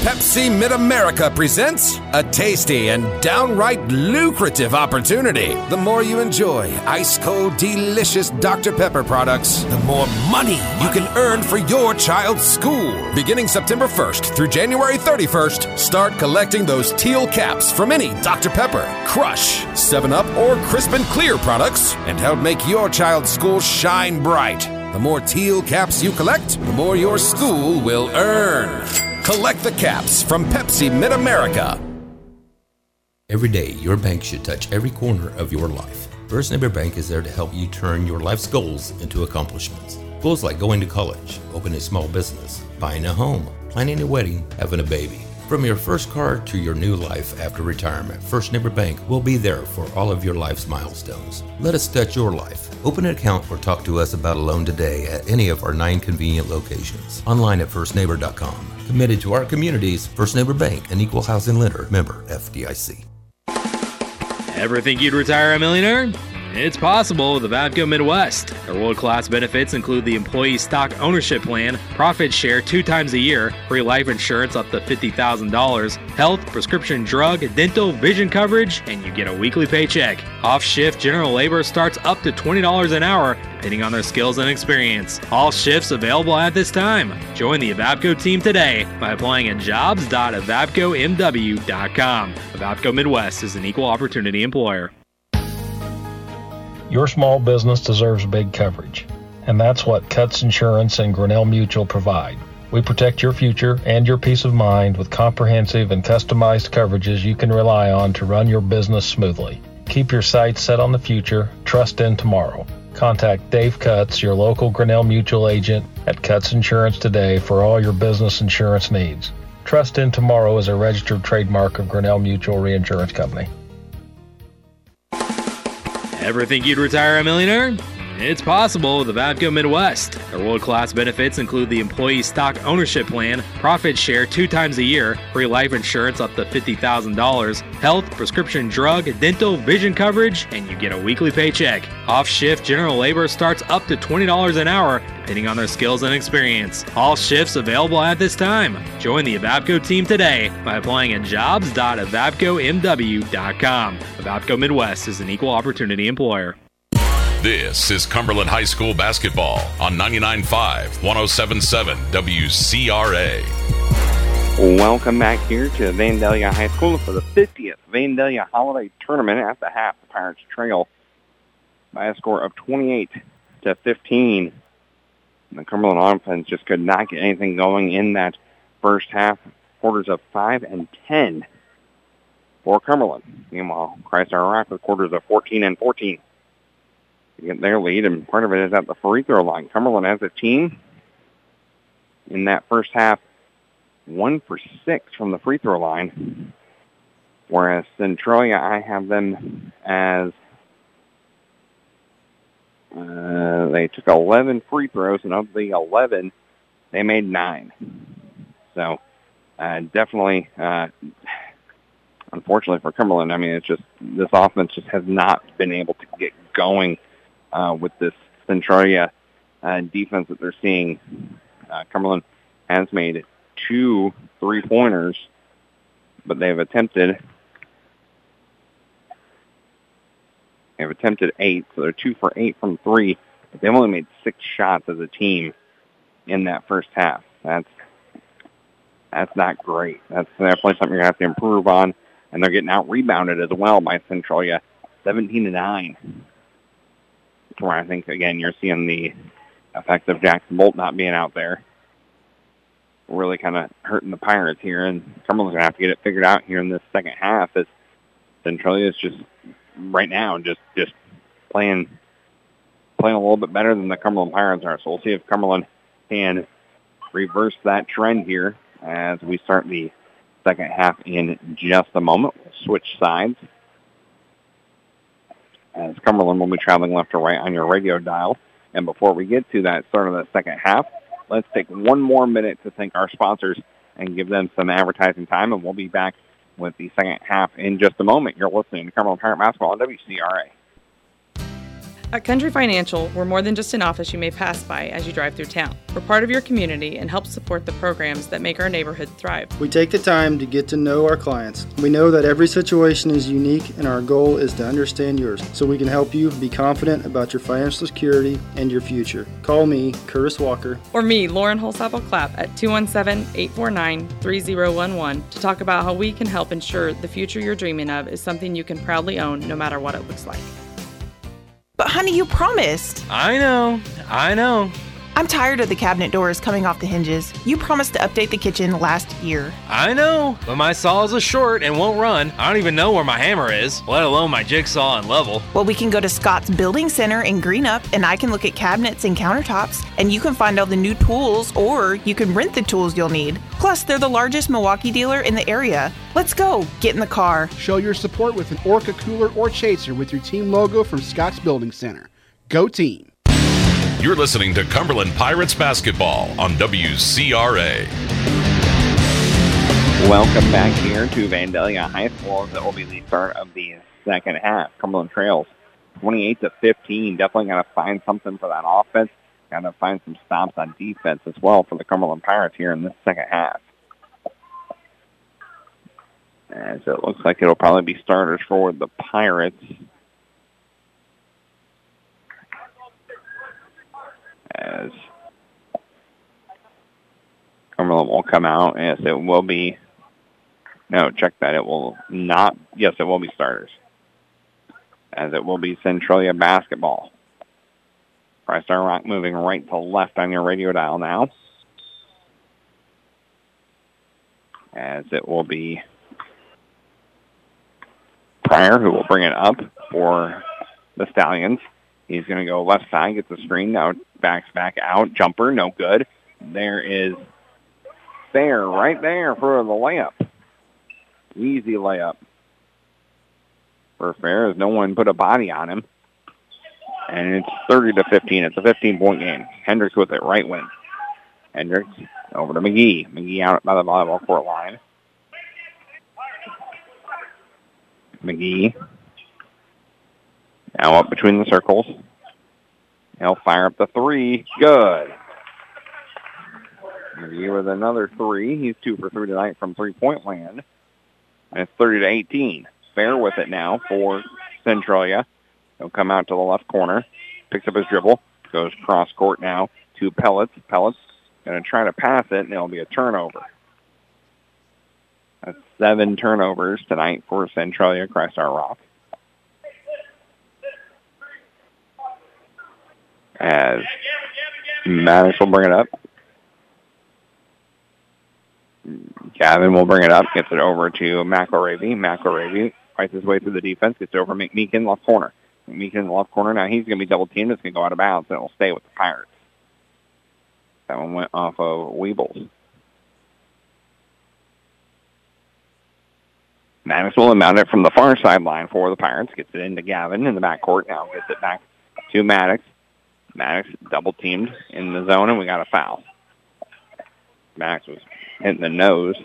Pepsi Mid America presents a tasty and downright lucrative opportunity. The more you enjoy ice cold, delicious Dr. Pepper products, the more money you can earn for your child's school. Beginning September 1st through January 31st, start collecting those teal caps from any Dr. Pepper, Crush, 7 Up, or Crisp and Clear products and help make your child's school shine bright. The more teal caps you collect, the more your school will earn. Collect the caps from Pepsi Mid America. Every day, your bank should touch every corner of your life. First Neighbor Bank is there to help you turn your life's goals into accomplishments. Goals like going to college, opening a small business, buying a home, planning a wedding, having a baby. From your first car to your new life after retirement, First Neighbor Bank will be there for all of your life's milestones. Let us touch your life. Open an account or talk to us about a loan today at any of our nine convenient locations. Online at firstneighbor.com. Committed to our communities, First Neighbor Bank, an equal housing lender, member FDIC. Ever think you'd retire a millionaire? It's possible with the Vapco Midwest. Their world class benefits include the employee stock ownership plan, profit share two times a year, free life insurance up to $50,000, health, prescription drug, dental, vision coverage, and you get a weekly paycheck. Off shift general labor starts up to $20 an hour, depending on their skills and experience. All shifts available at this time. Join the Avapco team today by applying at jobs.avapcomw.com. Avapco Midwest is an equal opportunity employer. Your small business deserves big coverage, and that's what Cutts Insurance and Grinnell Mutual provide. We protect your future and your peace of mind with comprehensive and customized coverages you can rely on to run your business smoothly. Keep your sights set on the future, trust in tomorrow. Contact Dave Cutts, your local Grinnell Mutual agent at Cutts Insurance today for all your business insurance needs. Trust in Tomorrow is a registered trademark of Grinnell Mutual Reinsurance Company. Ever think you'd retire a millionaire? It's possible with the Vapco Midwest. Their world class benefits include the employee stock ownership plan, profit share two times a year, free life insurance up to $50,000, health, prescription drug, dental, vision coverage, and you get a weekly paycheck. Off shift general labor starts up to $20 an hour, depending on their skills and experience. All shifts available at this time. Join the Avapco team today by applying at jobs.avapcomw.com. Avapco Midwest is an equal opportunity employer. This is Cumberland High School basketball on 99.5, 107.7 WCRA. Welcome back here to Vandalia High School for the 50th Vandalia Holiday Tournament at the half. The Pirates trail by a score of 28 to 15. The Cumberland offense just could not get anything going in that first half. Quarters of 5 and 10 for Cumberland. Meanwhile, Christ Rock with quarters of 14 and 14 get their lead, and part of it is at the free throw line. Cumberland as a team in that first half, one for six from the free throw line, whereas Centralia, I have them as uh, they took 11 free throws, and of the 11, they made nine. So uh, definitely, uh, unfortunately for Cumberland, I mean, it's just this offense just has not been able to get going uh, with this Centralia uh, defense that they're seeing. Uh, Cumberland has made two three-pointers, but they've attempted they've attempted eight, so they're two for eight from three. But they've only made six shots as a team in that first half. That's that's not great. That's definitely something you're gonna have to improve on. And they're getting out rebounded as well by Centralia, 17 to nine where I think again you're seeing the effect of Jackson Bolt not being out there, really kind of hurting the Pirates here. And Cumberland's gonna have to get it figured out here in this second half. As Centralia is just right now just just playing playing a little bit better than the Cumberland Pirates are. So we'll see if Cumberland can reverse that trend here as we start the second half in just a moment. We'll switch sides as Cumberland will be traveling left or right on your radio dial. And before we get to that start of the second half, let's take one more minute to thank our sponsors and give them some advertising time, and we'll be back with the second half in just a moment. You're listening to Cumberland Pirate Basketball on WCRA. At Country Financial, we're more than just an office you may pass by as you drive through town. We're part of your community and help support the programs that make our neighborhood thrive. We take the time to get to know our clients. We know that every situation is unique and our goal is to understand yours so we can help you be confident about your financial security and your future. Call me, Curtis Walker. Or me, Lauren Holsapple Clapp, at 217 849 3011 to talk about how we can help ensure the future you're dreaming of is something you can proudly own no matter what it looks like. But honey, you promised. I know, I know. I'm tired of the cabinet doors coming off the hinges. You promised to update the kitchen last year. I know, but my saw is a short and won't run. I don't even know where my hammer is, let alone my jigsaw and level. Well, we can go to Scott's Building Center in Greenup and I can look at cabinets and countertops and you can find all the new tools or you can rent the tools you'll need. Plus, they're the largest Milwaukee dealer in the area. Let's go. Get in the car. Show your support with an Orca cooler or chaser with your team logo from Scott's Building Center. Go team. You're listening to Cumberland Pirates basketball on WCRA. Welcome back here to Vandalia High School. That will be the start of the second half. Cumberland Trails 28 to 15. Definitely got to find something for that offense. Got to find some stops on defense as well for the Cumberland Pirates here in this second half. As it looks like it'll probably be starters for the Pirates. As Cumberland will come out. Yes, it will be. No, check that. It will not. Yes, it will be starters. As it will be Centralia basketball. Christ Our Rock moving right to left on your radio dial now. As it will be Pryor who will bring it up for the Stallions. He's going to go left side, gets the screen, now backs back out. Jumper, no good. There is Fair right there for the layup. Easy layup for Fair as no one put a body on him. And it's 30 to 15. It's a 15-point game. Hendricks with it, right wing. Hendricks over to McGee. McGee out by the volleyball court line. McGee now up between the circles. He'll fire up the three. Good. McGee with another three. He's two for three tonight from three-point land. And it's 30 to 18. Fair with it now for Centralia. He'll come out to the left corner. Picks up his dribble. Goes cross court now to Pellets. Pellets going to try to pass it, and it'll be a turnover. That's seven turnovers tonight for Centralia Christ Our Rock. As Maddox will bring it up. Gavin will bring it up, gets it over to McElravy. McElravy fights his way through the defense, gets it over McMeekin, left corner. McMeekin left corner. Now he's going to be double teamed. It's going to go out of bounds, and it'll stay with the Pirates. That one went off of Weebles. Maddox will mount it from the far sideline for the Pirates. Gets it into Gavin in the backcourt. Now gets it back to Maddox. Maddox double teamed in the zone, and we got a foul. Maddox was hitting the nose.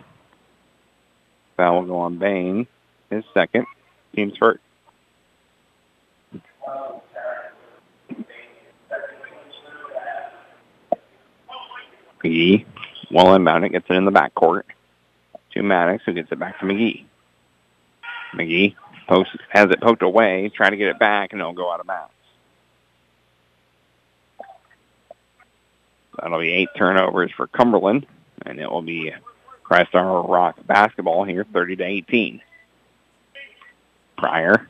Foul will go on Bain. His second. Team's first. McGee will inbound it, gets it in the backcourt to Maddox, who gets it back to McGee. McGee post, has it poked away, trying to get it back, and it'll go out of bounds. That'll be eight turnovers for Cumberland, and it will be Christ Our Rock basketball here, 30 to 18. Pryor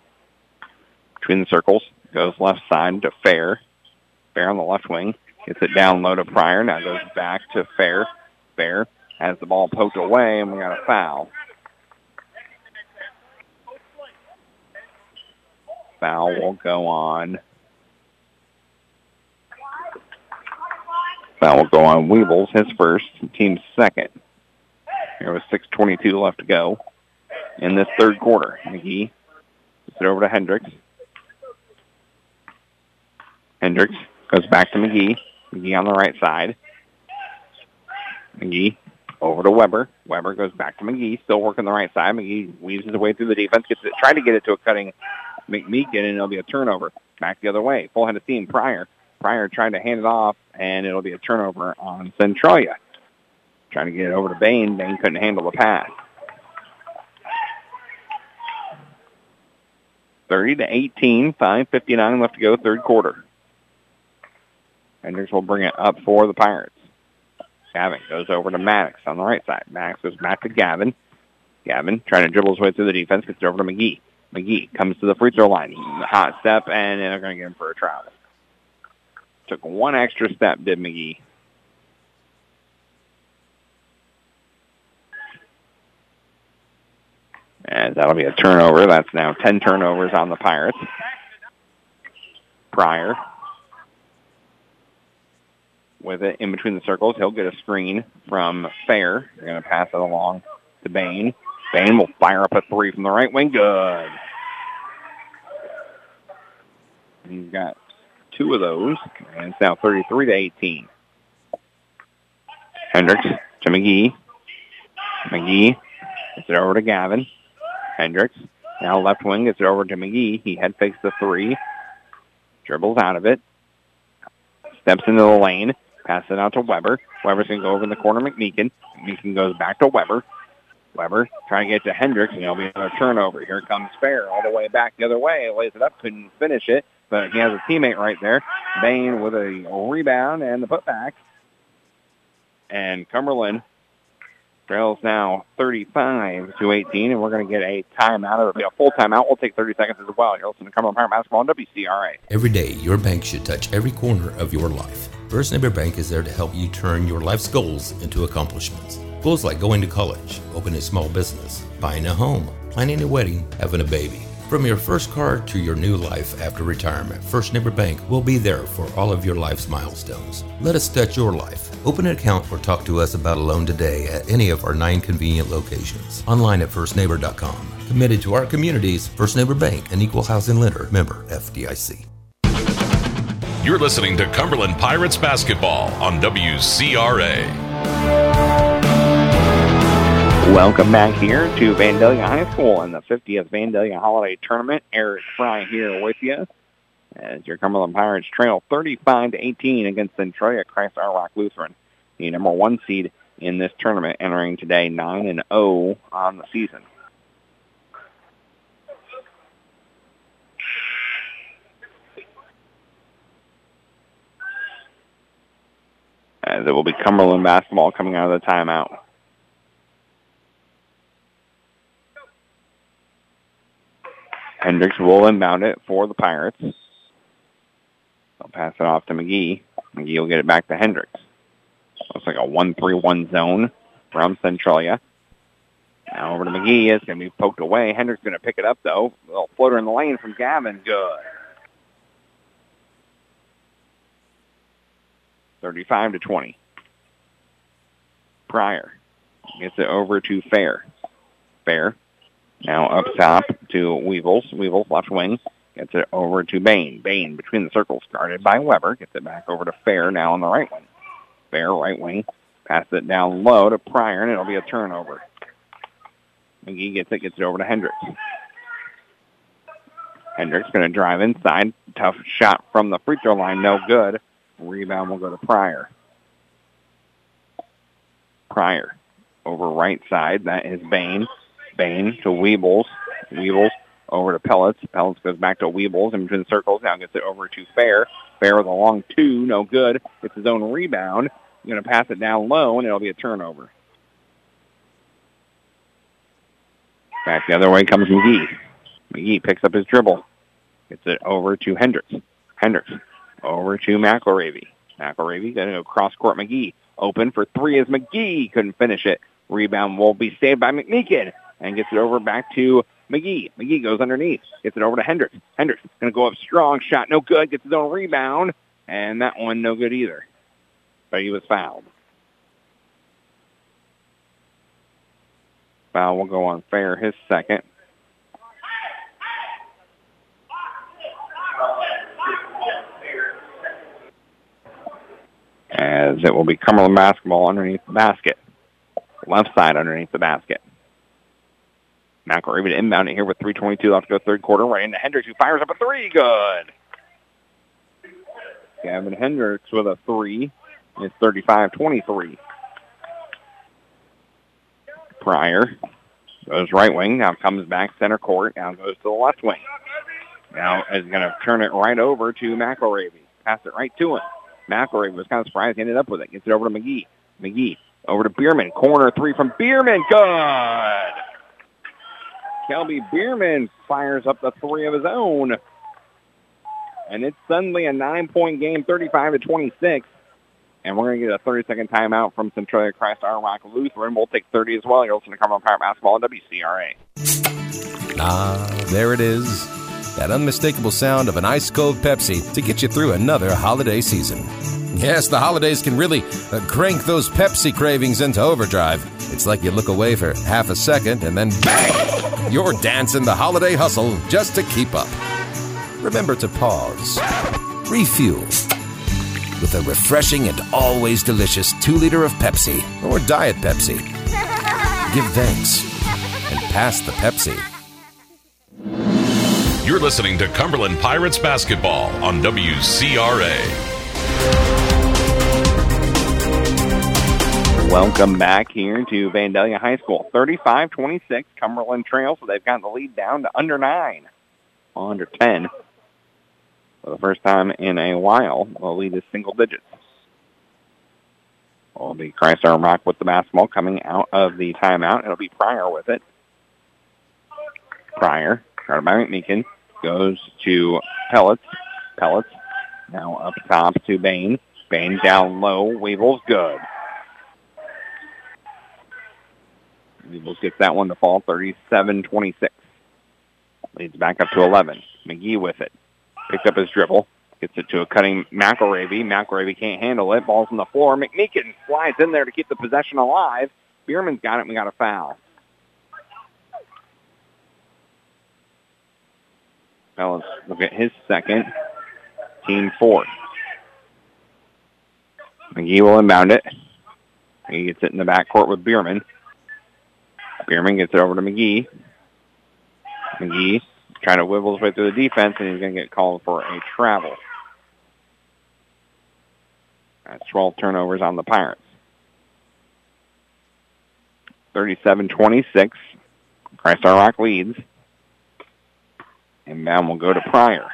between the circles goes left side to Fair. Fair on the left wing gets it down low to Pryor. Now goes back to Fair. Fair has the ball poked away, and we got a foul. Foul will go on. Foul will go on Weebles, his first, team's second. There was 6.22 left to go in this third quarter. McGee gets it over to Hendricks. Hendricks goes back to McGee. McGee on the right side. McGee Over to Weber. Weber goes back to McGee, still working the right side. McGee weaves his way through the defense, gets it, try to get it to a cutting McMeekin, and it'll be a turnover. Back the other way. Full head of steam. Pryor. Pryor trying to hand it off, and it'll be a turnover on Centralia. Trying to get it over to Bain. Bain couldn't handle the pass. 30 to 18, 5.59 left to go, third quarter. Hendricks will bring it up for the Pirates. Gavin goes over to Maddox on the right side. Maddox goes back to Gavin. Gavin trying to dribble his way through the defense, gets it over to McGee. McGee comes to the free throw line. Hot step, and they're going to get him for a travel. Took one extra step, did McGee. And that'll be a turnover. That's now 10 turnovers on the Pirates. Pryor with it in between the circles. He'll get a screen from Fair. They're going to pass it along to Bain. Bain will fire up a three from the right wing. Good. He's got two of those, and it's now 33 to 18. Hendricks to McGee. McGee gets it over to Gavin. Hendricks now left wing gets it over to McGee. He head fakes the three, dribbles out of it, steps into the lane, passes it out to Weber. Weber's going to go over in the corner. McMeekin. McMeekin goes back to Weber. Weber trying to get to Hendricks, and it'll be another turnover. Here comes Fair all the way back the other way. Lays it up, couldn't finish it, but he has a teammate right there. Bain with a rebound and the putback. And Cumberland trails now 35 to 18, and we're going to get a timeout. It'll be a full timeout. We'll take 30 seconds as well. You're listening to Cumberland Pirate Basketball on WCRA. Every day, your bank should touch every corner of your life. First Neighbor Bank is there to help you turn your life's goals into accomplishments. Goals like going to college, opening a small business, buying a home, planning a wedding, having a baby. From your first car to your new life after retirement, First Neighbor Bank will be there for all of your life's milestones. Let us touch your life. Open an account or talk to us about a loan today at any of our nine convenient locations. Online at firstneighbor.com. Committed to our communities, First Neighbor Bank, an equal housing lender, member FDIC. You're listening to Cumberland Pirates basketball on WCRA. Welcome back here to Vandalia High School and the 50th Vandalia Holiday Tournament. Eric Fry here with you as your Cumberland Pirates trail 35 to 18 against Centralia Christ Rock Lutheran, the number one seed in this tournament, entering today 9 and 0 on the season. As it will be Cumberland basketball coming out of the timeout. Hendricks will inbound it for the Pirates. They'll pass it off to McGee. McGee will get it back to Hendricks. Looks like a 1-3-1 zone from Centralia. Now over to McGee. It's going to be poked away. Hendricks going to pick it up, though. A little floater in the lane from Gavin. Good. 35 to 20. Pryor gets it over to Fair. Fair now up top to Weevils. Weevils left wing. Gets it over to Bain. Bain between the circles, guarded by Weber. Gets it back over to Fair now on the right wing. Fair right wing. Pass it down low to Pryor, and it'll be a turnover. McGee gets it, gets it over to Hendricks. Hendricks going to drive inside. Tough shot from the free throw line, no good. Rebound will go to Pryor. Pryor over right side. That is Bain. To Weebles. Weebles over to Pellets. Pellets goes back to Weebles in between circles. Now gets it over to Fair. Fair with a long two. No good. It's his own rebound. Going to pass it down low, and it'll be a turnover. Back the other way comes McGee. McGee picks up his dribble. Gets it over to Hendricks. Hendricks over to McElravy. McElravy going to go cross court McGee. Open for three is McGee. Couldn't finish it. Rebound will be saved by McMeekin and gets it over back to McGee. McGee goes underneath. Gets it over to Hendricks. Hendricks going to go up strong. Shot no good. Gets his own rebound. And that one no good either. But he was fouled. Foul will go on Fair, his second. As it will be Cumberland basketball underneath the basket. left side underneath the basket. McElravy to inbound it here with 3.22 left to go third quarter. Right into Hendricks who fires up a three. Good. Gavin Hendricks with a three. It's 35-23. Pryor goes right wing. Now comes back center court. Now goes to the left wing. Now is going to turn it right over to McElravy. Pass it right to him. McElravy was kind of surprised. He ended up with it. Gets it over to McGee. McGee over to Bierman. Corner three from Bierman. Good. Kelby Bierman fires up the three of his own. And it's suddenly a nine-point game, 35 to 26. And we're going to get a 30-second timeout from Centralia Christ Rock Lutheran. We'll take 30 as well. You're listening to Cumberland Pirate Basketball on WCRA. Ah, there it is. That unmistakable sound of an ice cold Pepsi to get you through another holiday season. Yes, the holidays can really uh, crank those Pepsi cravings into overdrive. It's like you look away for half a second and then bang! You're dancing the holiday hustle just to keep up. Remember to pause, refuel with a refreshing and always delicious 2 liter of Pepsi or Diet Pepsi. Give thanks and pass the Pepsi. You're listening to Cumberland Pirates basketball on WCRA. Welcome back here to Vandalia High School. 35-26, Cumberland Trail, So they've gotten the lead down to under 9. Under 10. For the first time in a while, the lead is single digits. Will be Christ Our Rock with the basketball coming out of the timeout. It'll be Pryor with it. Pryor, started by McMeekin, goes to Pellets. Pellets now up top to Bain. Bain down low. Weebles good. Weebles gets that one to fall 37-26. Leads back up to 11. McGee with it. Picks up his dribble. Gets it to a cutting McElravy. McElravy can't handle it. Ball's on the floor. McMeekin slides in there to keep the possession alive. Bierman's got it. We got a foul. Fellas, look at his second. Team fourth. McGee will inbound it. He gets it in the backcourt with Bierman. Bierman gets it over to McGee. McGee trying to wibble his way through the defense, and he's going to get called for a travel. That's 12 turnovers on the Pirates. 37-26. Christ Our Rock leads. And Inbound will go to Pryor.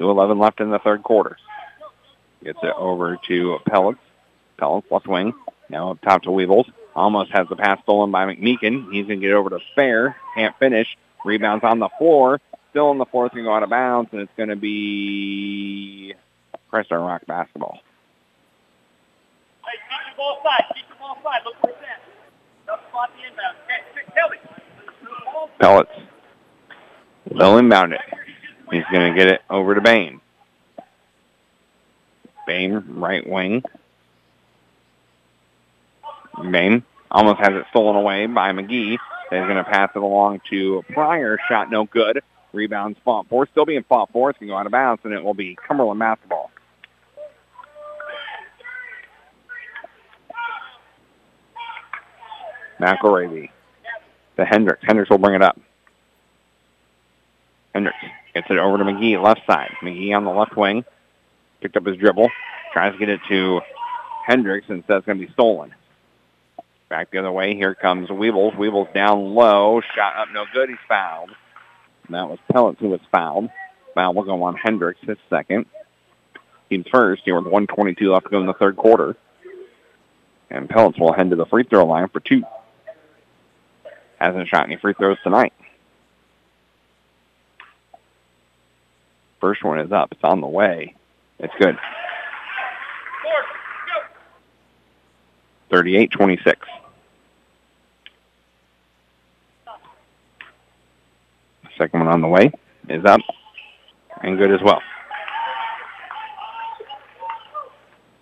2.11 left in the third quarter. Gets it over to Pellets. Pellets, left wing. Now up top to Weevils. Almost has the pass stolen by McMeekin. He's going to get over to Fair. Can't finish. Rebounds on the floor. Still on the floor. It's going to go out of bounds, and it's going to be Christ Our Rock basketball. Hey, keep the ball side. Keep the ball side. Look where it's at. Don't spot the inbound. Pellets. They'll inbound it. He's going to get it over to Bain. Bain, right wing. Bain almost has it stolen away by McGee. He's going to pass it along to Pryor. Shot no good. Rebounds fought for. Still being fought for. It's going to go out of bounds, and it will be Cumberland basketball. McElravy to Hendricks. Hendricks will bring it up. Hendricks gets it over to McGee, left side. McGee on the left wing. Picked up his dribble. Tries to get it to Hendricks and says it's going to be stolen. Back the other way. Here comes Weebles. Weebles down low. Shot up no good. He's fouled. And that was Pellets who was fouled. Foul will go on Hendricks, his second. Team first here with 122 left to go in the third quarter. And Pellets will head to the free throw line for two. Hasn't shot any free throws tonight. First one is up. It's on the way. It's good. 38-26. Second one on the way is up and good as well.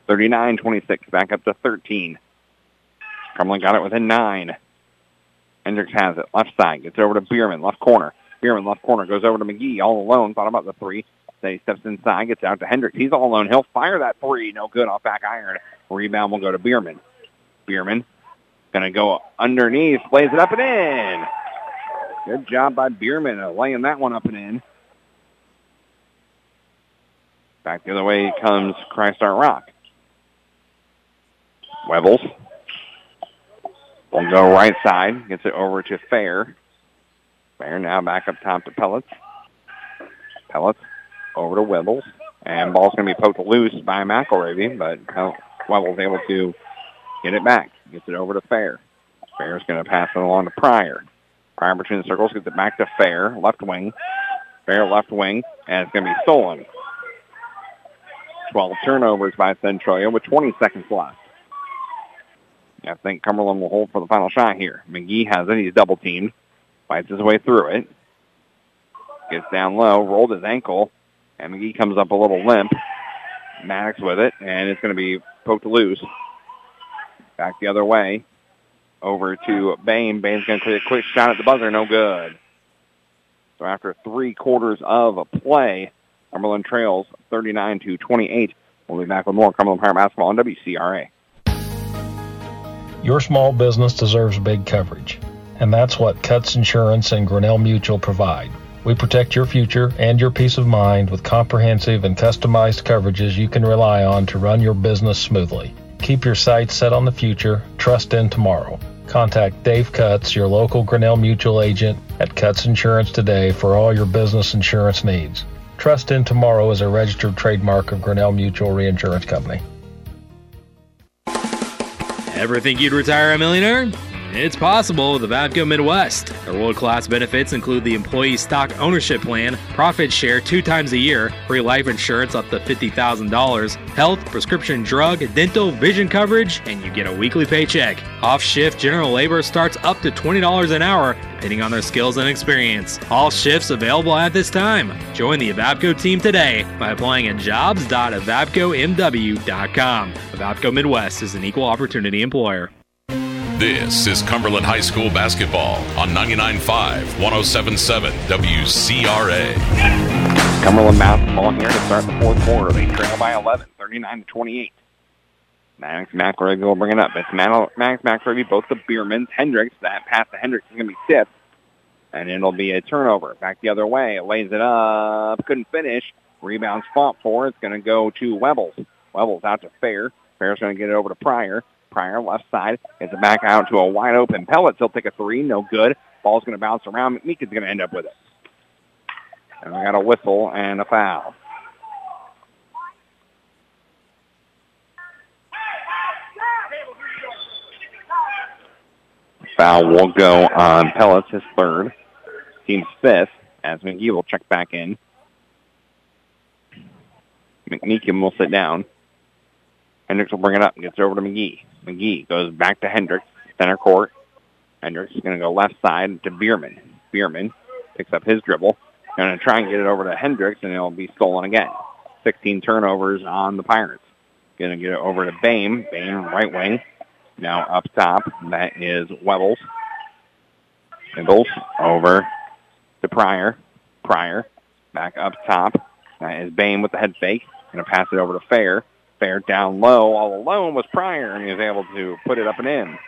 39-26, back up to 13. Cumberland got it within nine. Hendricks has it. Left side. Gets it over to Bierman. Left corner. Bierman, left corner. Goes over to McGee. All alone. Thought about the three. Then he steps inside. Gets out to Hendricks. He's all alone. He'll fire that three. No good off back iron. Rebound will go to Bierman. Bierman Going to go underneath, plays it up and in. Good job by Bierman laying that one up and in. Back the other way comes Christ Our Rock. Webbles will go right side, gets it over to Fair. Fair now back up top to Pellets. Pellets over to Webbles. And ball's going to be poked loose by McElravy, but Webbles able to get it back. Gets it over to Fair. Fair's going to pass it along to Pryor. Pryor between the circles gets it back to Fair, left wing. Fair left wing, and it's going to be stolen. 12 turnovers by Centralia with 20 seconds left. I think Cumberland will hold for the final shot here. McGee has it. He's double teamed. Fights his way through it. Gets down low, rolled his ankle, and McGee comes up a little limp. Maddox with it, and it's going to be poked loose. Back the other way. Over to Bain. Bain's going to take a quick shot at the buzzer. No good. So after three quarters of a play, Cumberland trails 39 to 28. We'll be back with more Cumberland Pirate basketball on WCRA. Your small business deserves big coverage, and that's what Cutts Insurance and Grinnell Mutual provide. We protect your future and your peace of mind with comprehensive and customized coverages you can rely on to run your business smoothly. Keep your sights set on the future, trust in tomorrow. Contact Dave Cutts, your local Grinnell Mutual agent at Cutts Insurance today for all your business insurance needs. Trust in Tomorrow is a registered trademark of Grinnell Mutual Reinsurance Company. Ever think you'd retire a millionaire? It's possible with Avavco Midwest. Their world class benefits include the employee stock ownership plan, profit share two times a year, free life insurance up to $50,000, health, prescription drug, dental, vision coverage, and you get a weekly paycheck. Off shift general labor starts up to $20 an hour, depending on their skills and experience. All shifts available at this time. Join the Avavco team today by applying at jobs.avavcomw.com. Avavco Midwest is an equal opportunity employer. This is Cumberland High School basketball on 99.5, 107.7 WCRA. Cumberland basketball here to start the fourth quarter. They trail by 11, 39 to 28. Max McRae will bring it up. It's Max McRae, both the Biermans. Hendricks, that pass to Hendricks is going to be tipped. And it'll be a turnover. Back the other way. It lays it up. Couldn't finish. Rebounds fought for. It's going to go to Webbles. Webbles out to Fair. Fair's going to get it over to Pryor. Pryor left side. Gets it back out to a wide open Pellets. He'll take a three. No good. Ball's going to bounce around. McMeek is going to end up with it. And we got a whistle and a foul. Foul will go on Pellets, his third. Team's fifth, as McGee will check back in. McMeekin will sit down. Hendricks will bring it up and gets over to McGee. McGee goes back to Hendricks, center court. Hendricks is going to go left side to Bierman. Bierman picks up his dribble. Going to try and get it over to Hendricks, and it'll be stolen again. 16 turnovers on the Pirates. Going to get it over to Bain. Bain, right wing. Now up top, that is Webbles. Webbles over to Pryor. Pryor back up top. That is Bain with the head fake. Going to pass it over to Fair. Fair down low. All alone was Pryor, and he was able to put it up and in.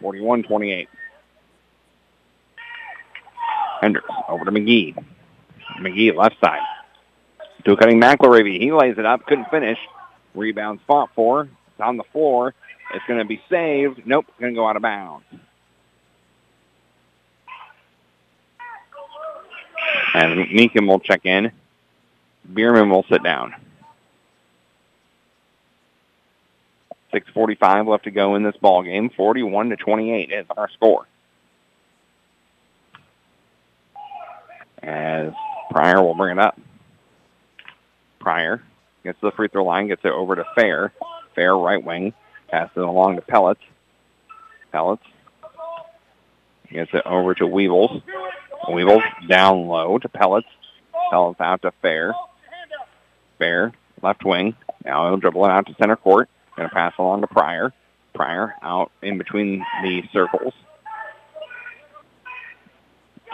41-28. Hendricks over to McGee. McGee left side. To cutting McElravy. He lays it up. Couldn't finish. Rebounds fought for. It's on the floor. It's going to be saved. Nope. Going to go out of bounds. And Meekin will check in. Bierman will sit down. 6:45 left to go in this ball game. 41 to 28 is our score. As Pryor will bring it up. Pryor gets to the free throw line, gets it over to Fair. Fair right wing, passes it along to Pellets. Pellets gets it over to Weevils. Weevils down low to Pellets. Pellets out to Fair. Fair left wing. Now he'll dribble it out to center court. Going to pass along to Pryor. Pryor out in between the circles.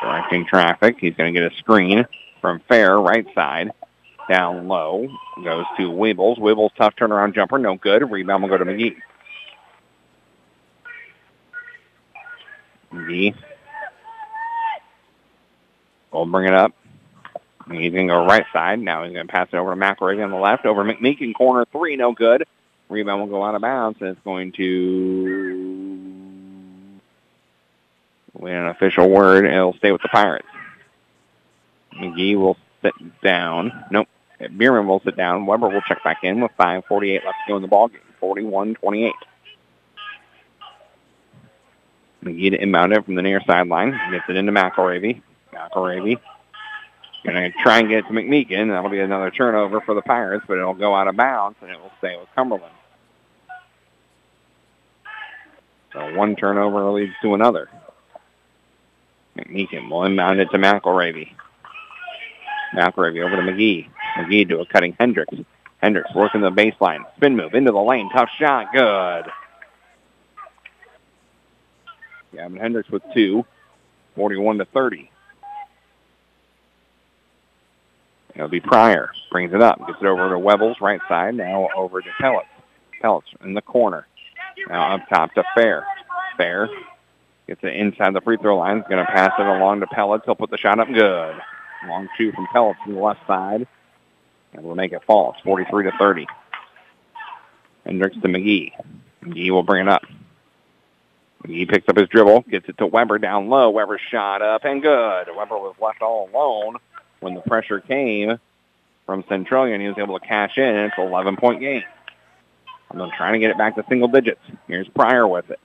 Directing traffic. He's going to get a screen from Fair, right side. Down low. Goes to Weebles. Weebles, tough turnaround jumper. No good. Rebound will go to McGee. McGee We'll bring it up. He's going to go right side. Now he's going to pass it over to McElravy on the left. Over McMeekin, corner three, no good. Rebound will go out of bounds, and it's going to win an official word. It'll stay with the Pirates. McGee will sit down. Nope. Bierman will sit down. Weber will check back in with 5.48 left to go in the ballgame. 41-28. McGee to inbound it from the near sideline. Gets it into McElravy. McElravy going to try and get it to McMeekin. That'll be another turnover for the Pirates, but it'll go out of bounds, and it will stay with Cumberland. So one turnover leads to another. McMeekin will inbound it to McElravy. McElravy over to McGee. McGee to a cutting Hendricks. Hendricks working the baseline. Spin move into the lane. Tough shot. Good. Gavin Hendricks with two. 41 to 30. It'll be Pryor. Brings it up. Gets it over to Webbles, right side. Now over to Pellets. Pellets in the corner. Now up top to Fair. Fair gets it inside the free throw line. He's going to pass it along to Pellets. He'll put the shot up. Good. Long two from Pellets from the left side. And we'll make it fall. It's 43 to 30. Hendricks to McGee. McGee will bring it up. McGee picks up his dribble, gets it to Weber down low. Weber shot up and good. Weber was left all alone when the pressure came from Centralia, and he was able to cash in. It's an 11-point game. I'm trying to get it back to single digits. Here's Pryor with it.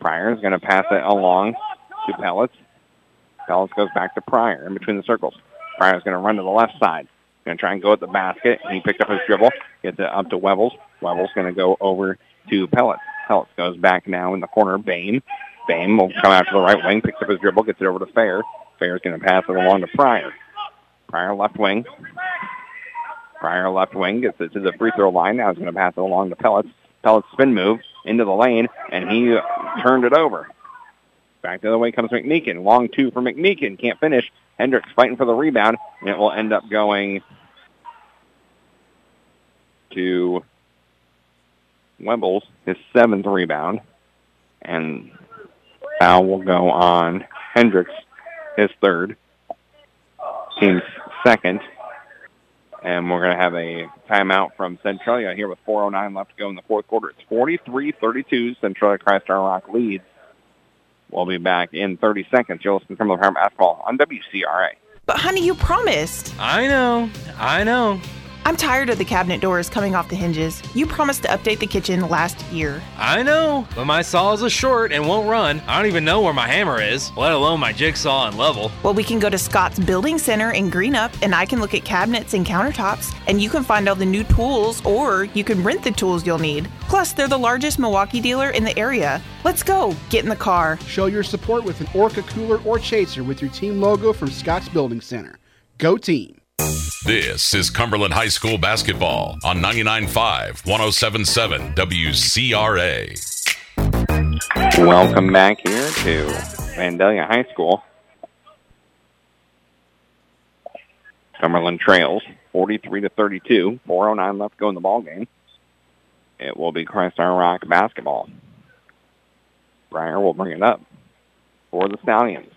Pryor is going to pass it along to Pellets. Pellets goes back to Pryor in between the circles. Pryor's going to run to the left side. Going to try and go at the basket. He picked up his dribble, gets it up to Webbles. Webbles going to go over to Pellets. Pellets goes back now in the corner. Bame. Bame will come out to the right wing, picks up his dribble, gets it over to Fair. Fair's going to pass it along to Pryor. Pryor left wing. Pryor left wing gets it to the free throw line. Now he's going to pass it along to Pellets. Pellets spin move into the lane, and he turned it over. Back the other way comes McMeekin. Long two for McMeekin. Can't finish. Hendricks fighting for the rebound, and it will end up going to Webbles, his seventh rebound. And foul will go on Hendricks, his third. Team's second. And we're going to have a timeout from Centralia here with 4.09 left to go in the fourth quarter. It's 43-32. Centralia Christ Our Rock leads. We'll be back in 30 seconds. You'll listen to Cumberland Power Basketball on WCRA. But honey, you promised. I know. I know. I'm tired of the cabinet doors coming off the hinges. You promised to update the kitchen last year. I know, but my saw is a short and won't run. I don't even know where my hammer is, let alone my jigsaw and level. Well, we can go to Scott's Building Center in Greenup and I can look at cabinets and countertops and you can find all the new tools or you can rent the tools you'll need. Plus, they're the largest Milwaukee dealer in the area. Let's go. Get in the car. Show your support with an Orca cooler or chaser with your team logo from Scott's Building Center. Go team. This is Cumberland High School basketball on 99.5, 107.7 WCRA. Welcome back here to Vandalia High School. Cumberland trails 43 to 32. 409 left to go in the ball game. It will be Our Rock basketball. Pryor will bring it up for the Stallions.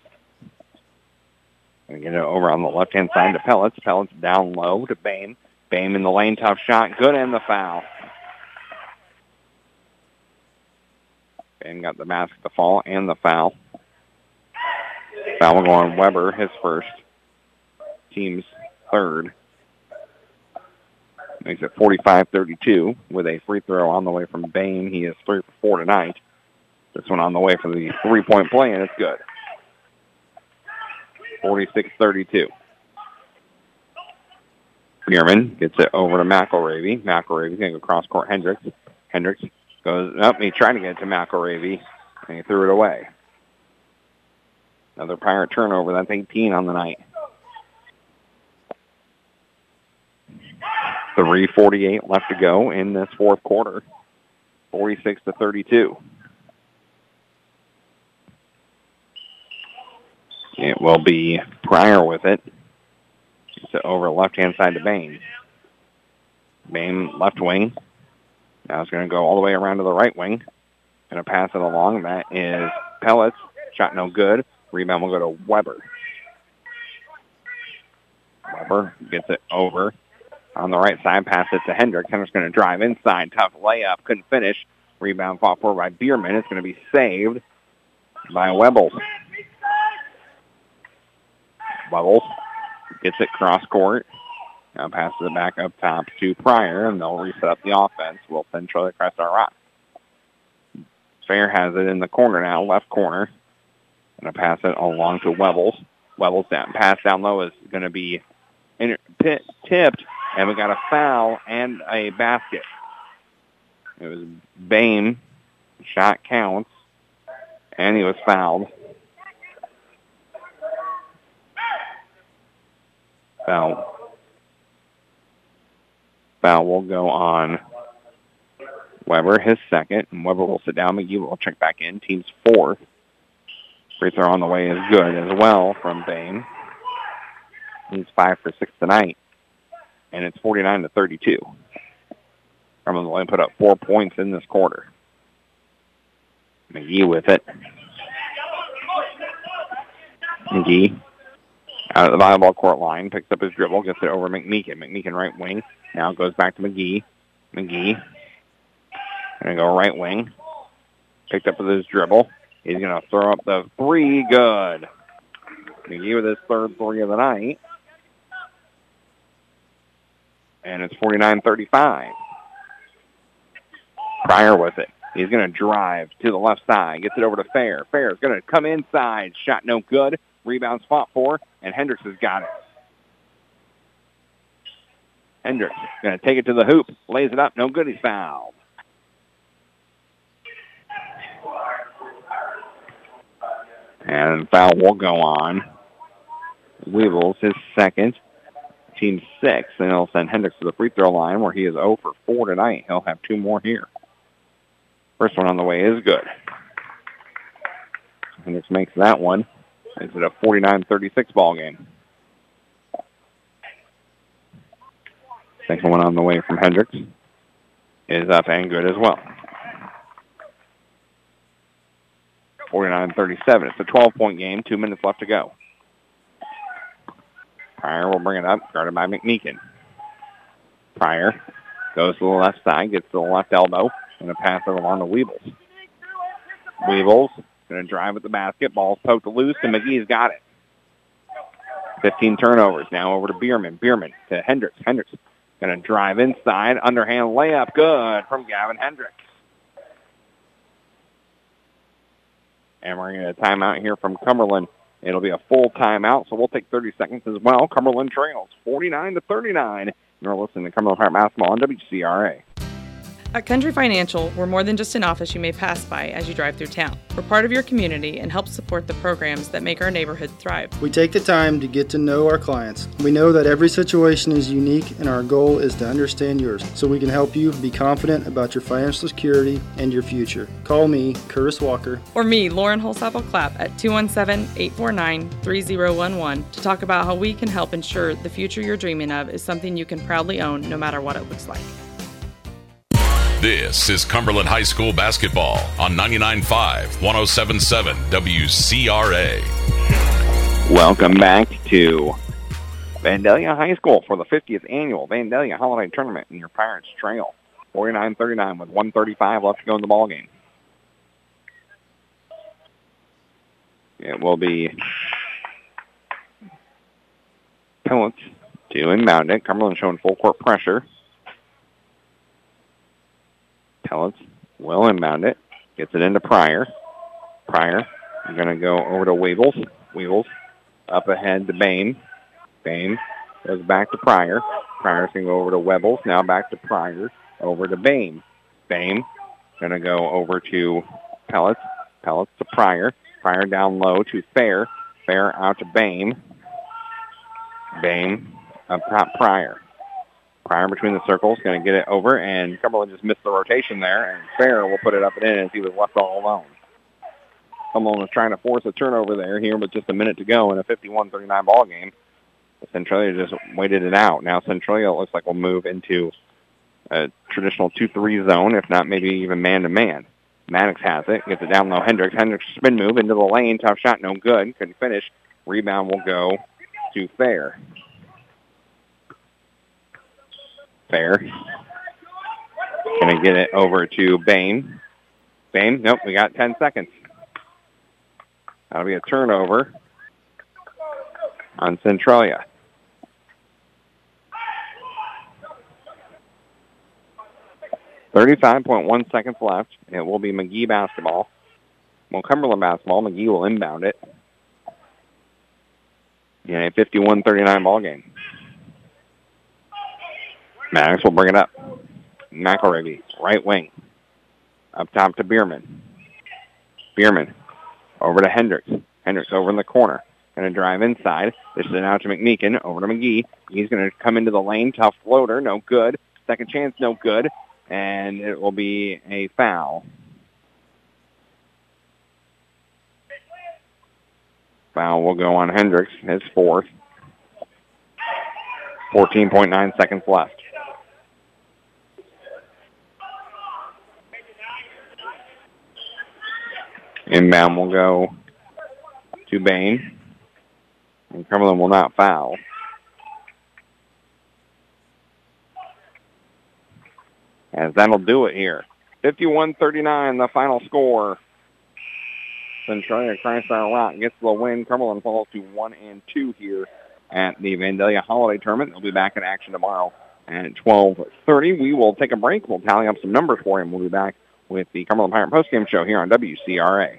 Get it over on the left-hand side to Pellets. Pellets down low to Bame. Bame in the lane, tough shot, good and the foul. Bame got the mask, the fall, and the foul. Foul going Weber, his first. Team's third. Makes it 45-32 with a free throw on the way from Bame. He is three for four tonight. This one on the way for the three-point play, and it's good. 46-32. Bierman gets it over to McElravy. McElravy's going to go cross court Hendricks. Hendricks goes up. He's trying to get it to McElravy, and he threw it away. Another Pirate turnover. That's 18 on the night. 3.48 left to go in this fourth quarter. 46 to 32. It will be Pryor with it. It's over left-hand side to Bain. Bain left wing. Now it's going to go all the way around to the right wing. Going to pass it along. That is Pellets. Shot no good. Rebound will go to Weber. Weber gets it over on the right side. Pass it to Hendricks. Hendricks going to drive inside. Tough layup. Couldn't finish. Rebound fought for by Bierman. It's going to be saved by Webbles. Webbles gets it cross court. Now passes it back up top to Pryor, and they'll reset up the offense. Will send Charlie Christ Our Rock. Fair has it in the corner now, left corner. Going to pass it along to Webbles. Webbles down. Pass down low is going to be inter- pit, tipped, and we got a foul and a basket. It was Bain. Shot counts, and he was fouled. Foul. Foul will go on Weber, his second, and Weber will sit down. McGee will check back in. Team's fourth. Free throw on the way is good as well from Bain. He's five for six tonight, and it's 49 to 32. Grumman only put up four points in this quarter. McGee with it. McGee out of the volleyball court line, picks up his dribble, gets it over McMeekin. McMeekin right wing. Now goes back to McGee. McGee to go right wing. Picked up with his dribble. He's to throw up the three. Good. McGee with his third three of the night. And it's 49-35. Pryor with it. He's going to drive to the left side. Gets it over to Fair. Fair is going to come inside. Shot no good. Rebound spot for, and Hendricks has got it. Hendricks going to take it to the hoop. Lays it up. No good. He's fouled. And foul will go on. Weevils, his second. Team six, and he'll send Hendricks to the free throw line where he is 0 for 4 tonight. He'll have two more here. First one on the way is good. Hendricks makes that one. Is it a 49-36 ball game? Second one on the way from Hendricks is up and good as well. 49-37. It's a 12-point game. Two minutes left to go. Pryor will bring it up, guarded by McMeekin. Pryor goes to the left side, gets to the left elbow, and a pass it along to Weebles. Weebles going to drive at the basket. Ball's poked loose, and McGee's got it. 15 turnovers. Now over to Bierman. Bierman to Hendricks. Hendricks going to drive inside. Underhand layup. Good from Gavin Hendricks. And we're going to timeout here from Cumberland. It'll be a full timeout, so we'll take 30 seconds as well. Cumberland trails 49 to 39. You're listening to Cumberland Park Basketball on WCRA. At Country Financial, we're more than just an office you may pass by as you drive through town. We're part of your community and help support the programs that make our neighborhood thrive. We take the time to get to know our clients. We know that every situation is unique, and our goal is to understand yours so we can help you be confident about your financial security and your future. Call me, Curtis Walker. Or me, Lauren Holsapple Clapp, at 217 849 3011 to talk about how we can help ensure the future you're dreaming of is something you can proudly own no matter what it looks like. This is Cumberland High School basketball on 99.5, 107.7 WCRA. Welcome back to Vandalia High School for the 50th annual Vandalia Holiday Tournament in your Pirates Trail. 49-39 with 135 left to go in the ball game. It will be Pellets to inbound it. Cumberland showing full court pressure. Pellets will inbound it. Gets it into Pryor. Pryor is going to go over to Weevils. Weevils up ahead to Bain. Bain goes back to Pryor. Pryor's going to go over to Webbles. Now back to Pryor. Over to Bain. Bain going to go over to Pellets. Pellets to Pryor. Pryor down low to Fair. Fair out to Bain. Bain up top Pryor. Pryor between the circles, going to get it over, and Cumberland just missed the rotation there, and Fair will put it up and in as he was left all alone. Cumberland was trying to force a turnover there here with just a minute to go in a 51-39 ball game. Centralia just waited it out. Now Centralia looks like will move into a traditional 2-3 zone, if not maybe even man-to-man. Maddox has it. Gets it down low. Hendricks. Hendricks spin move into the lane. Tough shot. No good. Couldn't finish. Rebound will go to Fair. Fair. Gonna get it over to Bain. Bain. Nope. We got 10 seconds. That'll be a turnover on Centralia. Thirty-five point one seconds left. and It will be McGee basketball. Well, Cumberland basketball. McGee will inbound it. In a 51-39 ball game. Maddox will bring it up. McElravy, right wing. Up top to Bierman. Bierman over to Hendricks. Hendricks over in the corner. Going to drive inside. This is now to McMeekin. Over to McGee. He's going to come into the lane. Tough floater. No good. Second chance. No good. And it will be a foul. Foul will go on Hendricks. His fourth. 14.9 seconds left. Inbound will go to Bain. And Cumberland will not foul. As that'll do it here. 51-39, the final score. Centralia Christ Our Rock gets the win. Cumberland falls to 1 and 2 here at the Vandalia Holiday Tournament. They'll be back in action tomorrow at 12.30. We will take a break. We'll tally up some numbers for him. We'll be back with the Cumberland Pirate postgame show here on WCRA.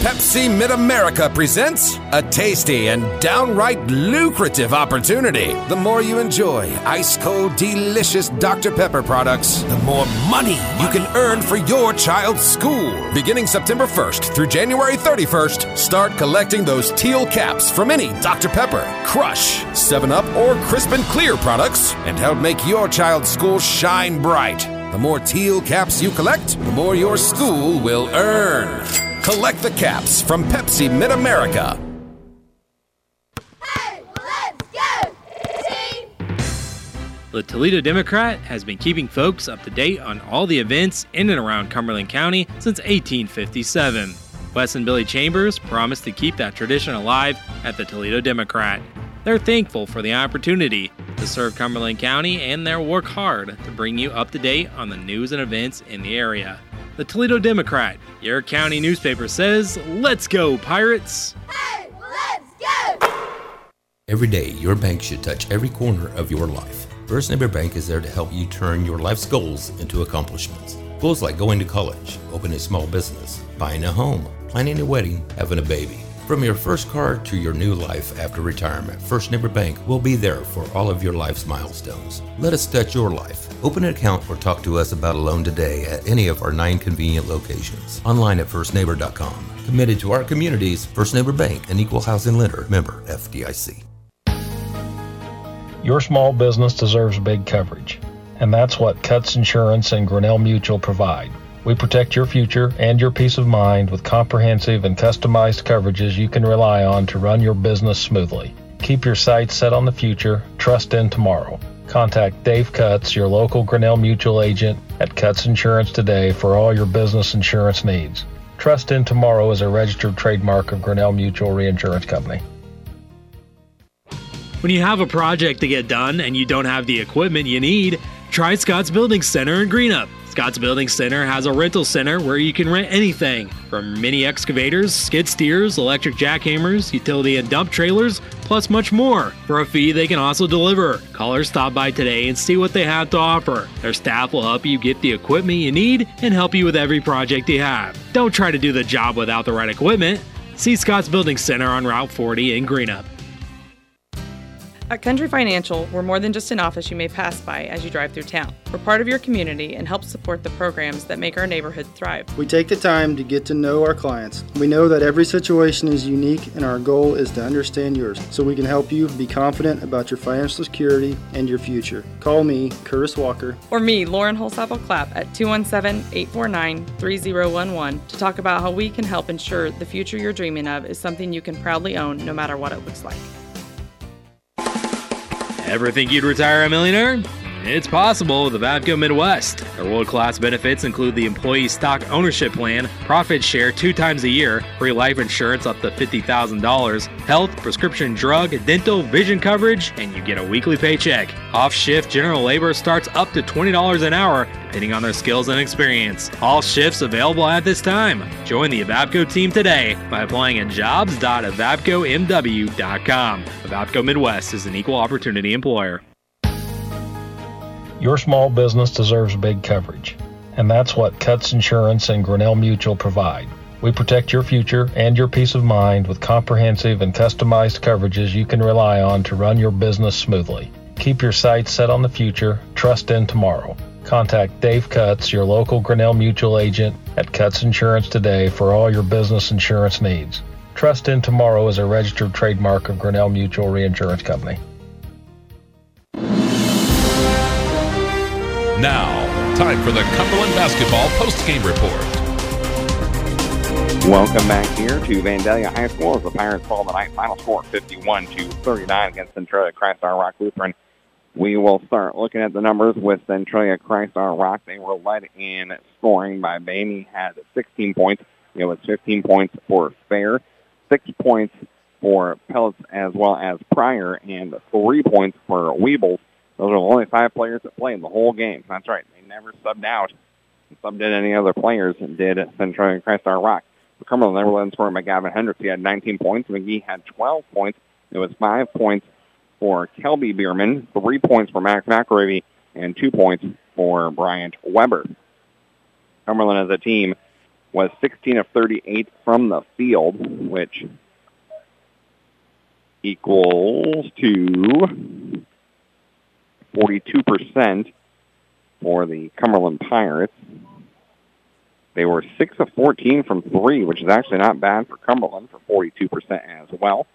Pepsi Mid America presents a tasty and downright lucrative opportunity. The more you enjoy ice cold, delicious Dr. Pepper products, the more money you can earn for your child's school. Beginning September 1st through January 31st, start collecting those teal caps from any Dr. Pepper, Crush, 7 Up, or Crisp and Clear products and help make your child's school shine bright. The more teal caps you collect, the more your school will earn. Collect the caps from Pepsi Mid America. Hey, let's go, team! The Toledo Democrat has been keeping folks up to date on all the events in and around Cumberland County since 1857. Wes and Billy Chambers promised to keep that tradition alive at the Toledo Democrat. They're thankful for the opportunity to serve Cumberland County and they'll work hard to bring you up to date on the news and events in the area. The Toledo Democrat, your county newspaper says, Let's go, Pirates! Hey, let's go! Every day, your bank should touch every corner of your life. First Neighbor Bank is there to help you turn your life's goals into accomplishments. Goals like going to college, opening a small business, buying a home, planning a wedding, having a baby. From your first car to your new life after retirement, First Neighbor Bank will be there for all of your life's milestones. Let us touch your life. Open an account or talk to us about a loan today at any of our nine convenient locations. Online at firstneighbor.com. Committed to our communities, First Neighbor Bank, an equal housing lender, member FDIC. Your small business deserves big coverage, and that's what Cutts Insurance and Grinnell Mutual provide. We protect your future and your peace of mind with comprehensive and customized coverages you can rely on to run your business smoothly. Keep your sights set on the future, trust in tomorrow. Contact Dave Cutts, your local Grinnell Mutual agent at Cutts Insurance today for all your business insurance needs. Trust in Tomorrow is a registered trademark of Grinnell Mutual Reinsurance Company. When you have a project to get done and you don't have the equipment you need, try Scott's Building Center in Greenup. Scott's Building Center has a rental center where you can rent anything from mini excavators, skid steers, electric jackhammers, utility and dump trailers, plus much more. For a fee, they can also deliver. Call or stop by today and see what they have to offer. Their staff will help you get the equipment you need and help you with every project you have. Don't try to do the job without the right equipment. See Scott's Building Center on Route 40 in Greenup. At Country Financial, we're more than just an office you may pass by as you drive through town. We're part of your community and help support the programs that make our neighborhood thrive. We take the time to get to know our clients. We know that every situation is unique and our goal is to understand yours so we can help you be confident about your financial security and your future. Call me, Curtis Walker. Or me, Lauren Holsapple Clapp, at 217 849 3011 to talk about how we can help ensure the future you're dreaming of is something you can proudly own no matter what it looks like. Ever think you'd retire a millionaire? It's possible with Avavco Midwest. Our world class benefits include the employee stock ownership plan, profit share two times a year, free life insurance up to $50,000, health, prescription drug, dental, vision coverage, and you get a weekly paycheck. Off shift general labor starts up to $20 an hour, depending on their skills and experience. All shifts available at this time. Join the Avavco team today by applying at jobs.avavcomw.com. Avavco Midwest is an equal opportunity employer. Your small business deserves big coverage, and that's what Cutts Insurance and Grinnell Mutual provide. We protect your future and your peace of mind with comprehensive and customized coverages you can rely on to run your business smoothly. Keep your sights set on the future, trust in tomorrow. Contact Dave Cutts, your local Grinnell Mutual agent at Cutts Insurance today for all your business insurance needs. Trust in Tomorrow is a registered trademark of Grinnell Mutual Reinsurance Company. Now, time for the Cumberland Basketball Post-Game Report. Welcome back here to Vandalia High School as the Pirates fall tonight. Final score 51 to 39 against Centralia Christ Our Rock Lutheran. We will start looking at the numbers with Centralia Christ Our Rock. They were led in scoring by Bainey, had 16 points. It was 15 points for Fair, six points for Pellets as well as Pryor, and three points for Weebles. Those are the only five players that played the whole game. That's right. They never subbed out. Subbed in any other players and did Centralia Christ Our Rock. Cumberland, were led in scoring by Gavin Hendricks. He had 19 points. McGee had 12 points. It was five points for Kelby Bierman, three points for Max McElravy, and two points for Bryant Weber. Cumberland as a team was 16 of 38 from the field, which equals to 42% for the Cumberland Pirates. They were 6 of 14 from 3, which is actually not bad for Cumberland for 42% as well.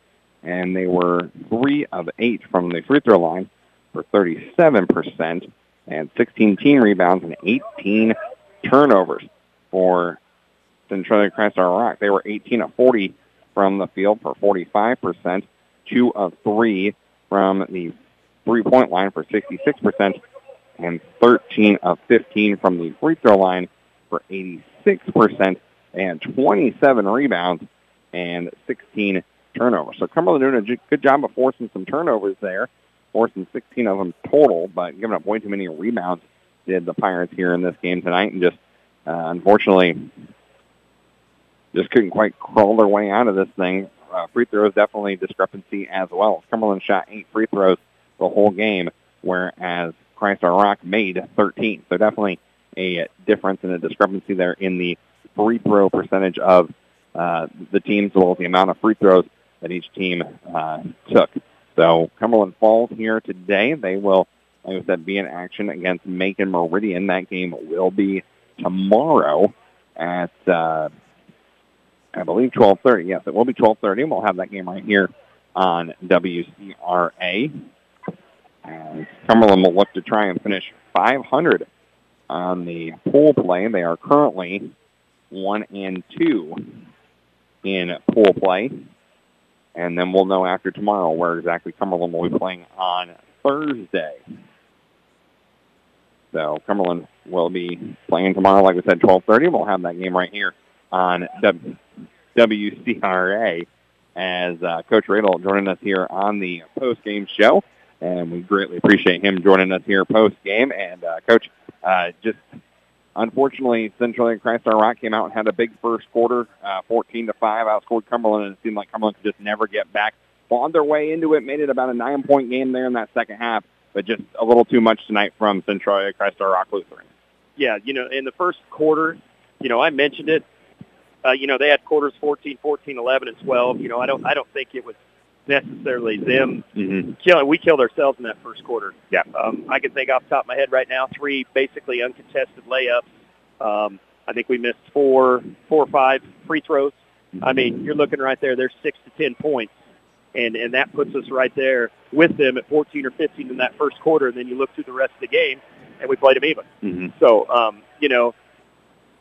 And they were 3 of 8 from the free throw line for 37% and 16 team rebounds and 18 turnovers for Centralia Christ Rock. They were 18 of 40 from the field for 45%, 2 of 3 from the three-point line for 66%, and 13 of 15 from the free throw line for 86%, and 27 rebounds and 16 turnovers. So Cumberland doing a good job of forcing some turnovers there, forcing 16 of them total, but giving up way too many rebounds did the Pirates here in this game tonight, and just uh, unfortunately just couldn't quite crawl their way out of this thing. Uh, free throws definitely discrepancy as well. Cumberland shot eight free throws the whole game, whereas Christ Our Rock made 13. So definitely a difference and a discrepancy there in the free throw percentage of uh, the teams, as well as the amount of free throws that each team uh, took. So Cumberland Falls here today. They will, like I said, be in action against Macon Meridian. That game will be tomorrow at, uh, I believe, 12.30. Yes, it will be 12.30. We'll have that game right here on WCRA. And Cumberland will look to try and finish 500 on the pool play. They are currently one and two in pool play. And then we'll know after tomorrow where exactly Cumberland will be playing on Thursday. So Cumberland will be playing tomorrow, like we said, 12:30. We'll have that game right here on WCRA as uh, Coach Radel joining us here on the post-game show, and we greatly appreciate him joining us here post-game. And uh, Coach, uh, just unfortunately, Central and Christ Rock came out and had a big first quarter, uh, 14 to five, outscored Cumberland, and it seemed like Cumberland could just never get back. Fought their way into it, made it about a nine-point game there in that second half, but just a little too much tonight from Central Christ Our Rock Lutheran. Yeah, you know, in the first quarter, you know, I mentioned it. Uh, you know, they had quarters 14, 14, 11, and 12. You know, I don't, I don't think it was necessarily them mm-hmm. killing. We killed ourselves in that first quarter. Yeah. Um, I can think off the top of my head right now, three basically uncontested layups. Um, I think we missed four, four or five free throws. I mean, you're looking right there. There's six to ten points, and and that puts us right there with them at 14 or 15 in that first quarter. And then you look through the rest of the game, and we played them even. Mm-hmm. So, um, you know,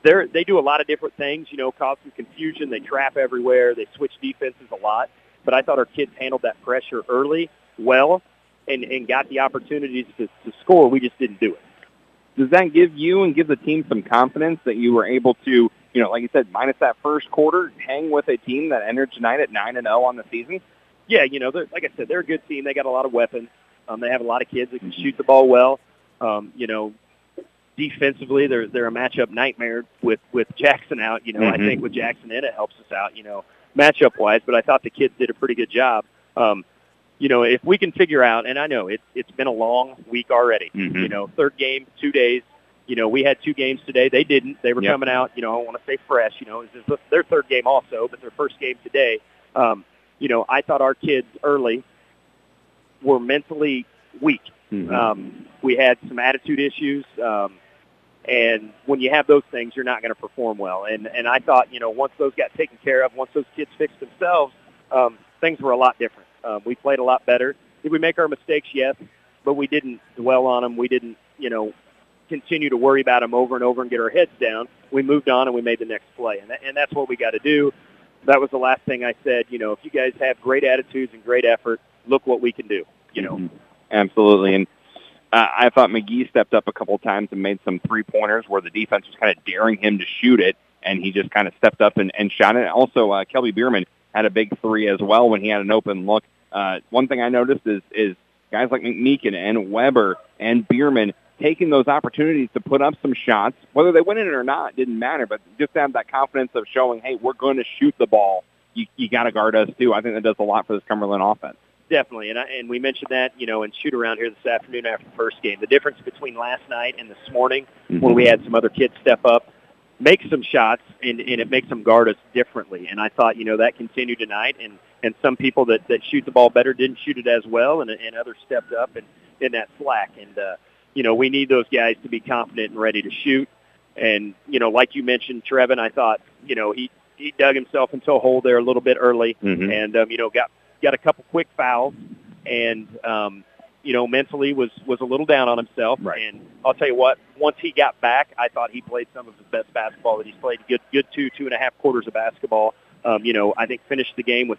they they do a lot of different things. You know, cause some confusion. They trap everywhere. They switch defenses a lot. But I thought our kids handled that pressure early well. and, and got the opportunities to, to score. We just didn't do it. Does that give you and give the team some confidence that you were able to, you know, like you said, minus that first quarter, hang with a team that entered tonight at nine and zero on the season? Yeah, you know, they're, like I said, they're a good team. They got a lot of weapons. Um, they have a lot of kids that can shoot the ball well. Um, you know, defensively, they're they're a matchup nightmare with with Jackson out. You know, I Mhm. think with Jackson in it helps us out. You know, matchup wise. But I thought the kids did a pretty good job. Um, you know, if we can figure out, and I know it's it's been a long week already. Mhm. You know, third game, two days. You know, we had two games today. They didn't. They were Yep. coming out. You know, I want to say fresh. You know, it was their third game also, but their first game today. Um, you know, I thought our kids early were mentally weak. Mhm. Um, we had some attitude issues, um, and when you have those things, you're not going to perform well. And and I thought, you know, once those got taken care of, once those kids fixed themselves, um, things were a lot different. Um, we played a lot better. Did we make our mistakes? Yes, but we didn't dwell on them. We didn't, you know, continue to worry about them over and over and get our heads down. We moved on and we made the next play, and that, and that's what we got to do. That was the last thing I said. You know, if you guys have great attitudes and great effort, look what we can do. You know. Mhm. Absolutely. And uh, I thought McGee stepped up a couple times and made some three pointers where the defense was kind of daring him to shoot it, and he just kind of stepped up and, and shot it. Also, uh, Kelby Bierman had a big three as well when he had an open look. Uh, one thing I noticed is is guys like McMeekin and Weber and Bierman taking those opportunities to put up some shots, whether they win it or not, didn't matter. But just have that confidence of showing, hey, we're going to shoot the ball. You, you got to guard us too. I think that does a lot for this Cumberland offense. Definitely, and I, and we mentioned that you know in shoot around here this afternoon after the first game. The difference between last night and this morning, when we had some other kids step up, make some shots, and, and it makes them guard us differently. And I thought you know that continued tonight, and and some people that that shoot the ball better didn't shoot it as well, and and others stepped up and in that slack. And uh, you know we need those guys to be confident and ready to shoot. And you know, like you mentioned, Trevin, I thought you know he he dug himself into a hole there a little bit early, Mhm. and um, you know got got a couple quick fouls, and um, you know mentally was was a little down on himself. And I'll tell you what, once he got back, I thought he played some of his best basketball that he's played. Good good two two and a half quarters of basketball. Um, you know, I think finished the game with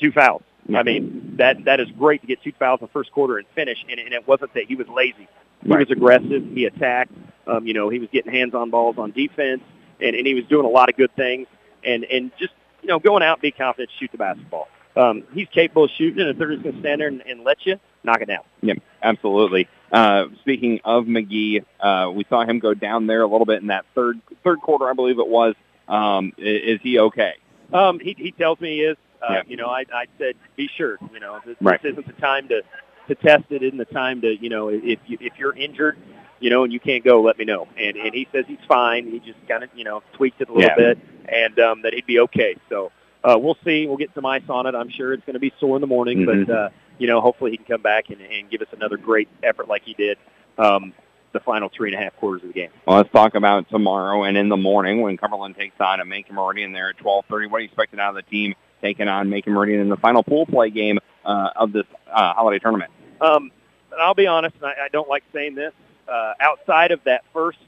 two fouls. I mean, that that is great to get two fouls in the first quarter and finish. And, and it wasn't that he was lazy. He Right. was aggressive. He attacked. Um, you know, he was getting hands on balls on defense, and, and he was doing a lot of good things. And and just you know, going out, be confident, shoot the basketball. Um, he's capable of shooting, and if they're just going to stand there and, and let you knock it down. Yeah, absolutely. Uh, speaking of McGee, uh, we saw him go down there a little bit in that third third quarter, I believe it was. Um, i- is he okay? Um, he, he tells me he is. Uh. You know, I, I said, be sure. You know, this, Right. this isn't the time to to test it. Isn't the time to you know if you, if you're injured, you know, and you can't go, let me know. And and he says he's fine. He just kind of you know tweaked it a little Yeah. bit, and um, that he'd be okay. So uh, we'll see. We'll get some ice on it. I'm sure it's going to be sore in the morning, Mhm. but uh, you know, hopefully he can come back and, and give us another great effort like he did. Um, the final three and a half quarters of the game. Well, let's talk about tomorrow and in the morning when Cumberland takes on a Macon Meridian there at 12:30. What are you expecting out of the team taking on Macon Meridian in the final pool play game uh, of this uh, holiday tournament? Um, I'll be honest, and I, I don't like saying this. Uh, outside of that first,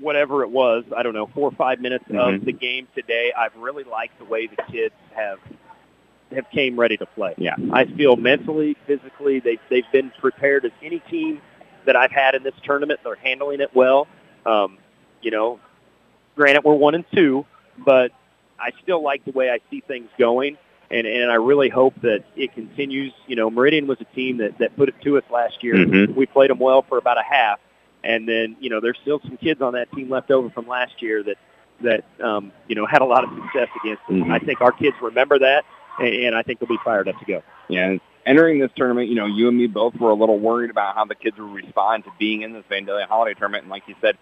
whatever it was, I don't know, four or five minutes Mhm. of the game today, I've really liked the way the kids have have came ready to play. Yeah. I feel mentally, physically, they they've been prepared as any team that I've had in this tournament. They're handling it well. Um, you know, granted we're one and two, but I still like the way I see things going, and and I really hope that it continues. You know, Meridian was a team that that put it to us last year. Mhm. We played them well for about a half, and then you know there's still some kids on that team left over from last year that that um, you know had a lot of success against us. Mhm. I think our kids remember that, and, and I think they'll be fired up to go. Yeah, entering this tournament, you know, you and me both were a little worried about how the kids would respond to being in this Vandalia holiday tournament. And like you said,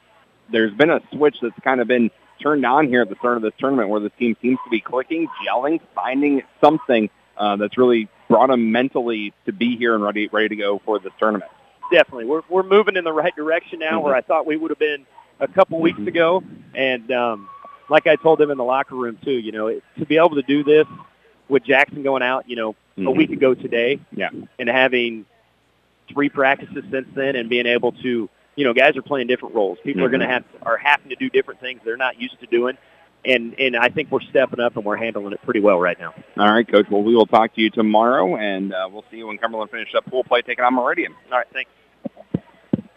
there's been a switch that's kind of been turned on here at the start of this tournament where this team seems to be clicking, gelling, finding something uh, that's really brought them mentally to be here and ready, ready to go for this tournament. Definitely, we're we're moving in the right direction now, where I thought we would have been a couple weeks ago. And um, like I told them in the locker room too, you know, it, to be able to do this with Jackson going out, you know, a Mhm. week ago today, Yeah. and having three practices since then, and being able to, you know, guys are playing different roles. People are Mhm. going to have are having to do different things they're not used to doing, and and I think we're stepping up and we're handling it pretty well right now. All right, Coach. Well, we will talk to you tomorrow, and uh, we'll see you when Cumberland finishes up pool play taking on Meridian. All right, thanks.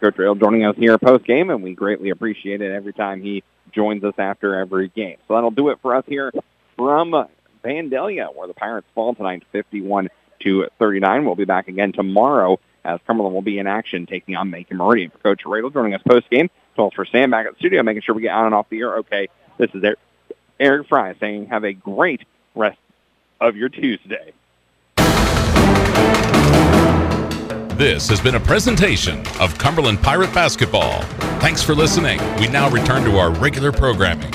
Coach Rail joining us here post game, and we greatly appreciate it every time he joins us after every game. So that'll do it for us here from Vandalia, where the Pirates fall tonight, 51 to 39. We'll be back again tomorrow as Cumberland will be in action taking on Macon Meridian. For Coach Radel joining us post game, calls for Sam back at the studio, making sure we get on and off the air. Okay, this is Eric Fry saying have a great rest of your Tuesday. This has been a presentation of Cumberland Pirate Basketball. Thanks for listening. We now return to our regular programming.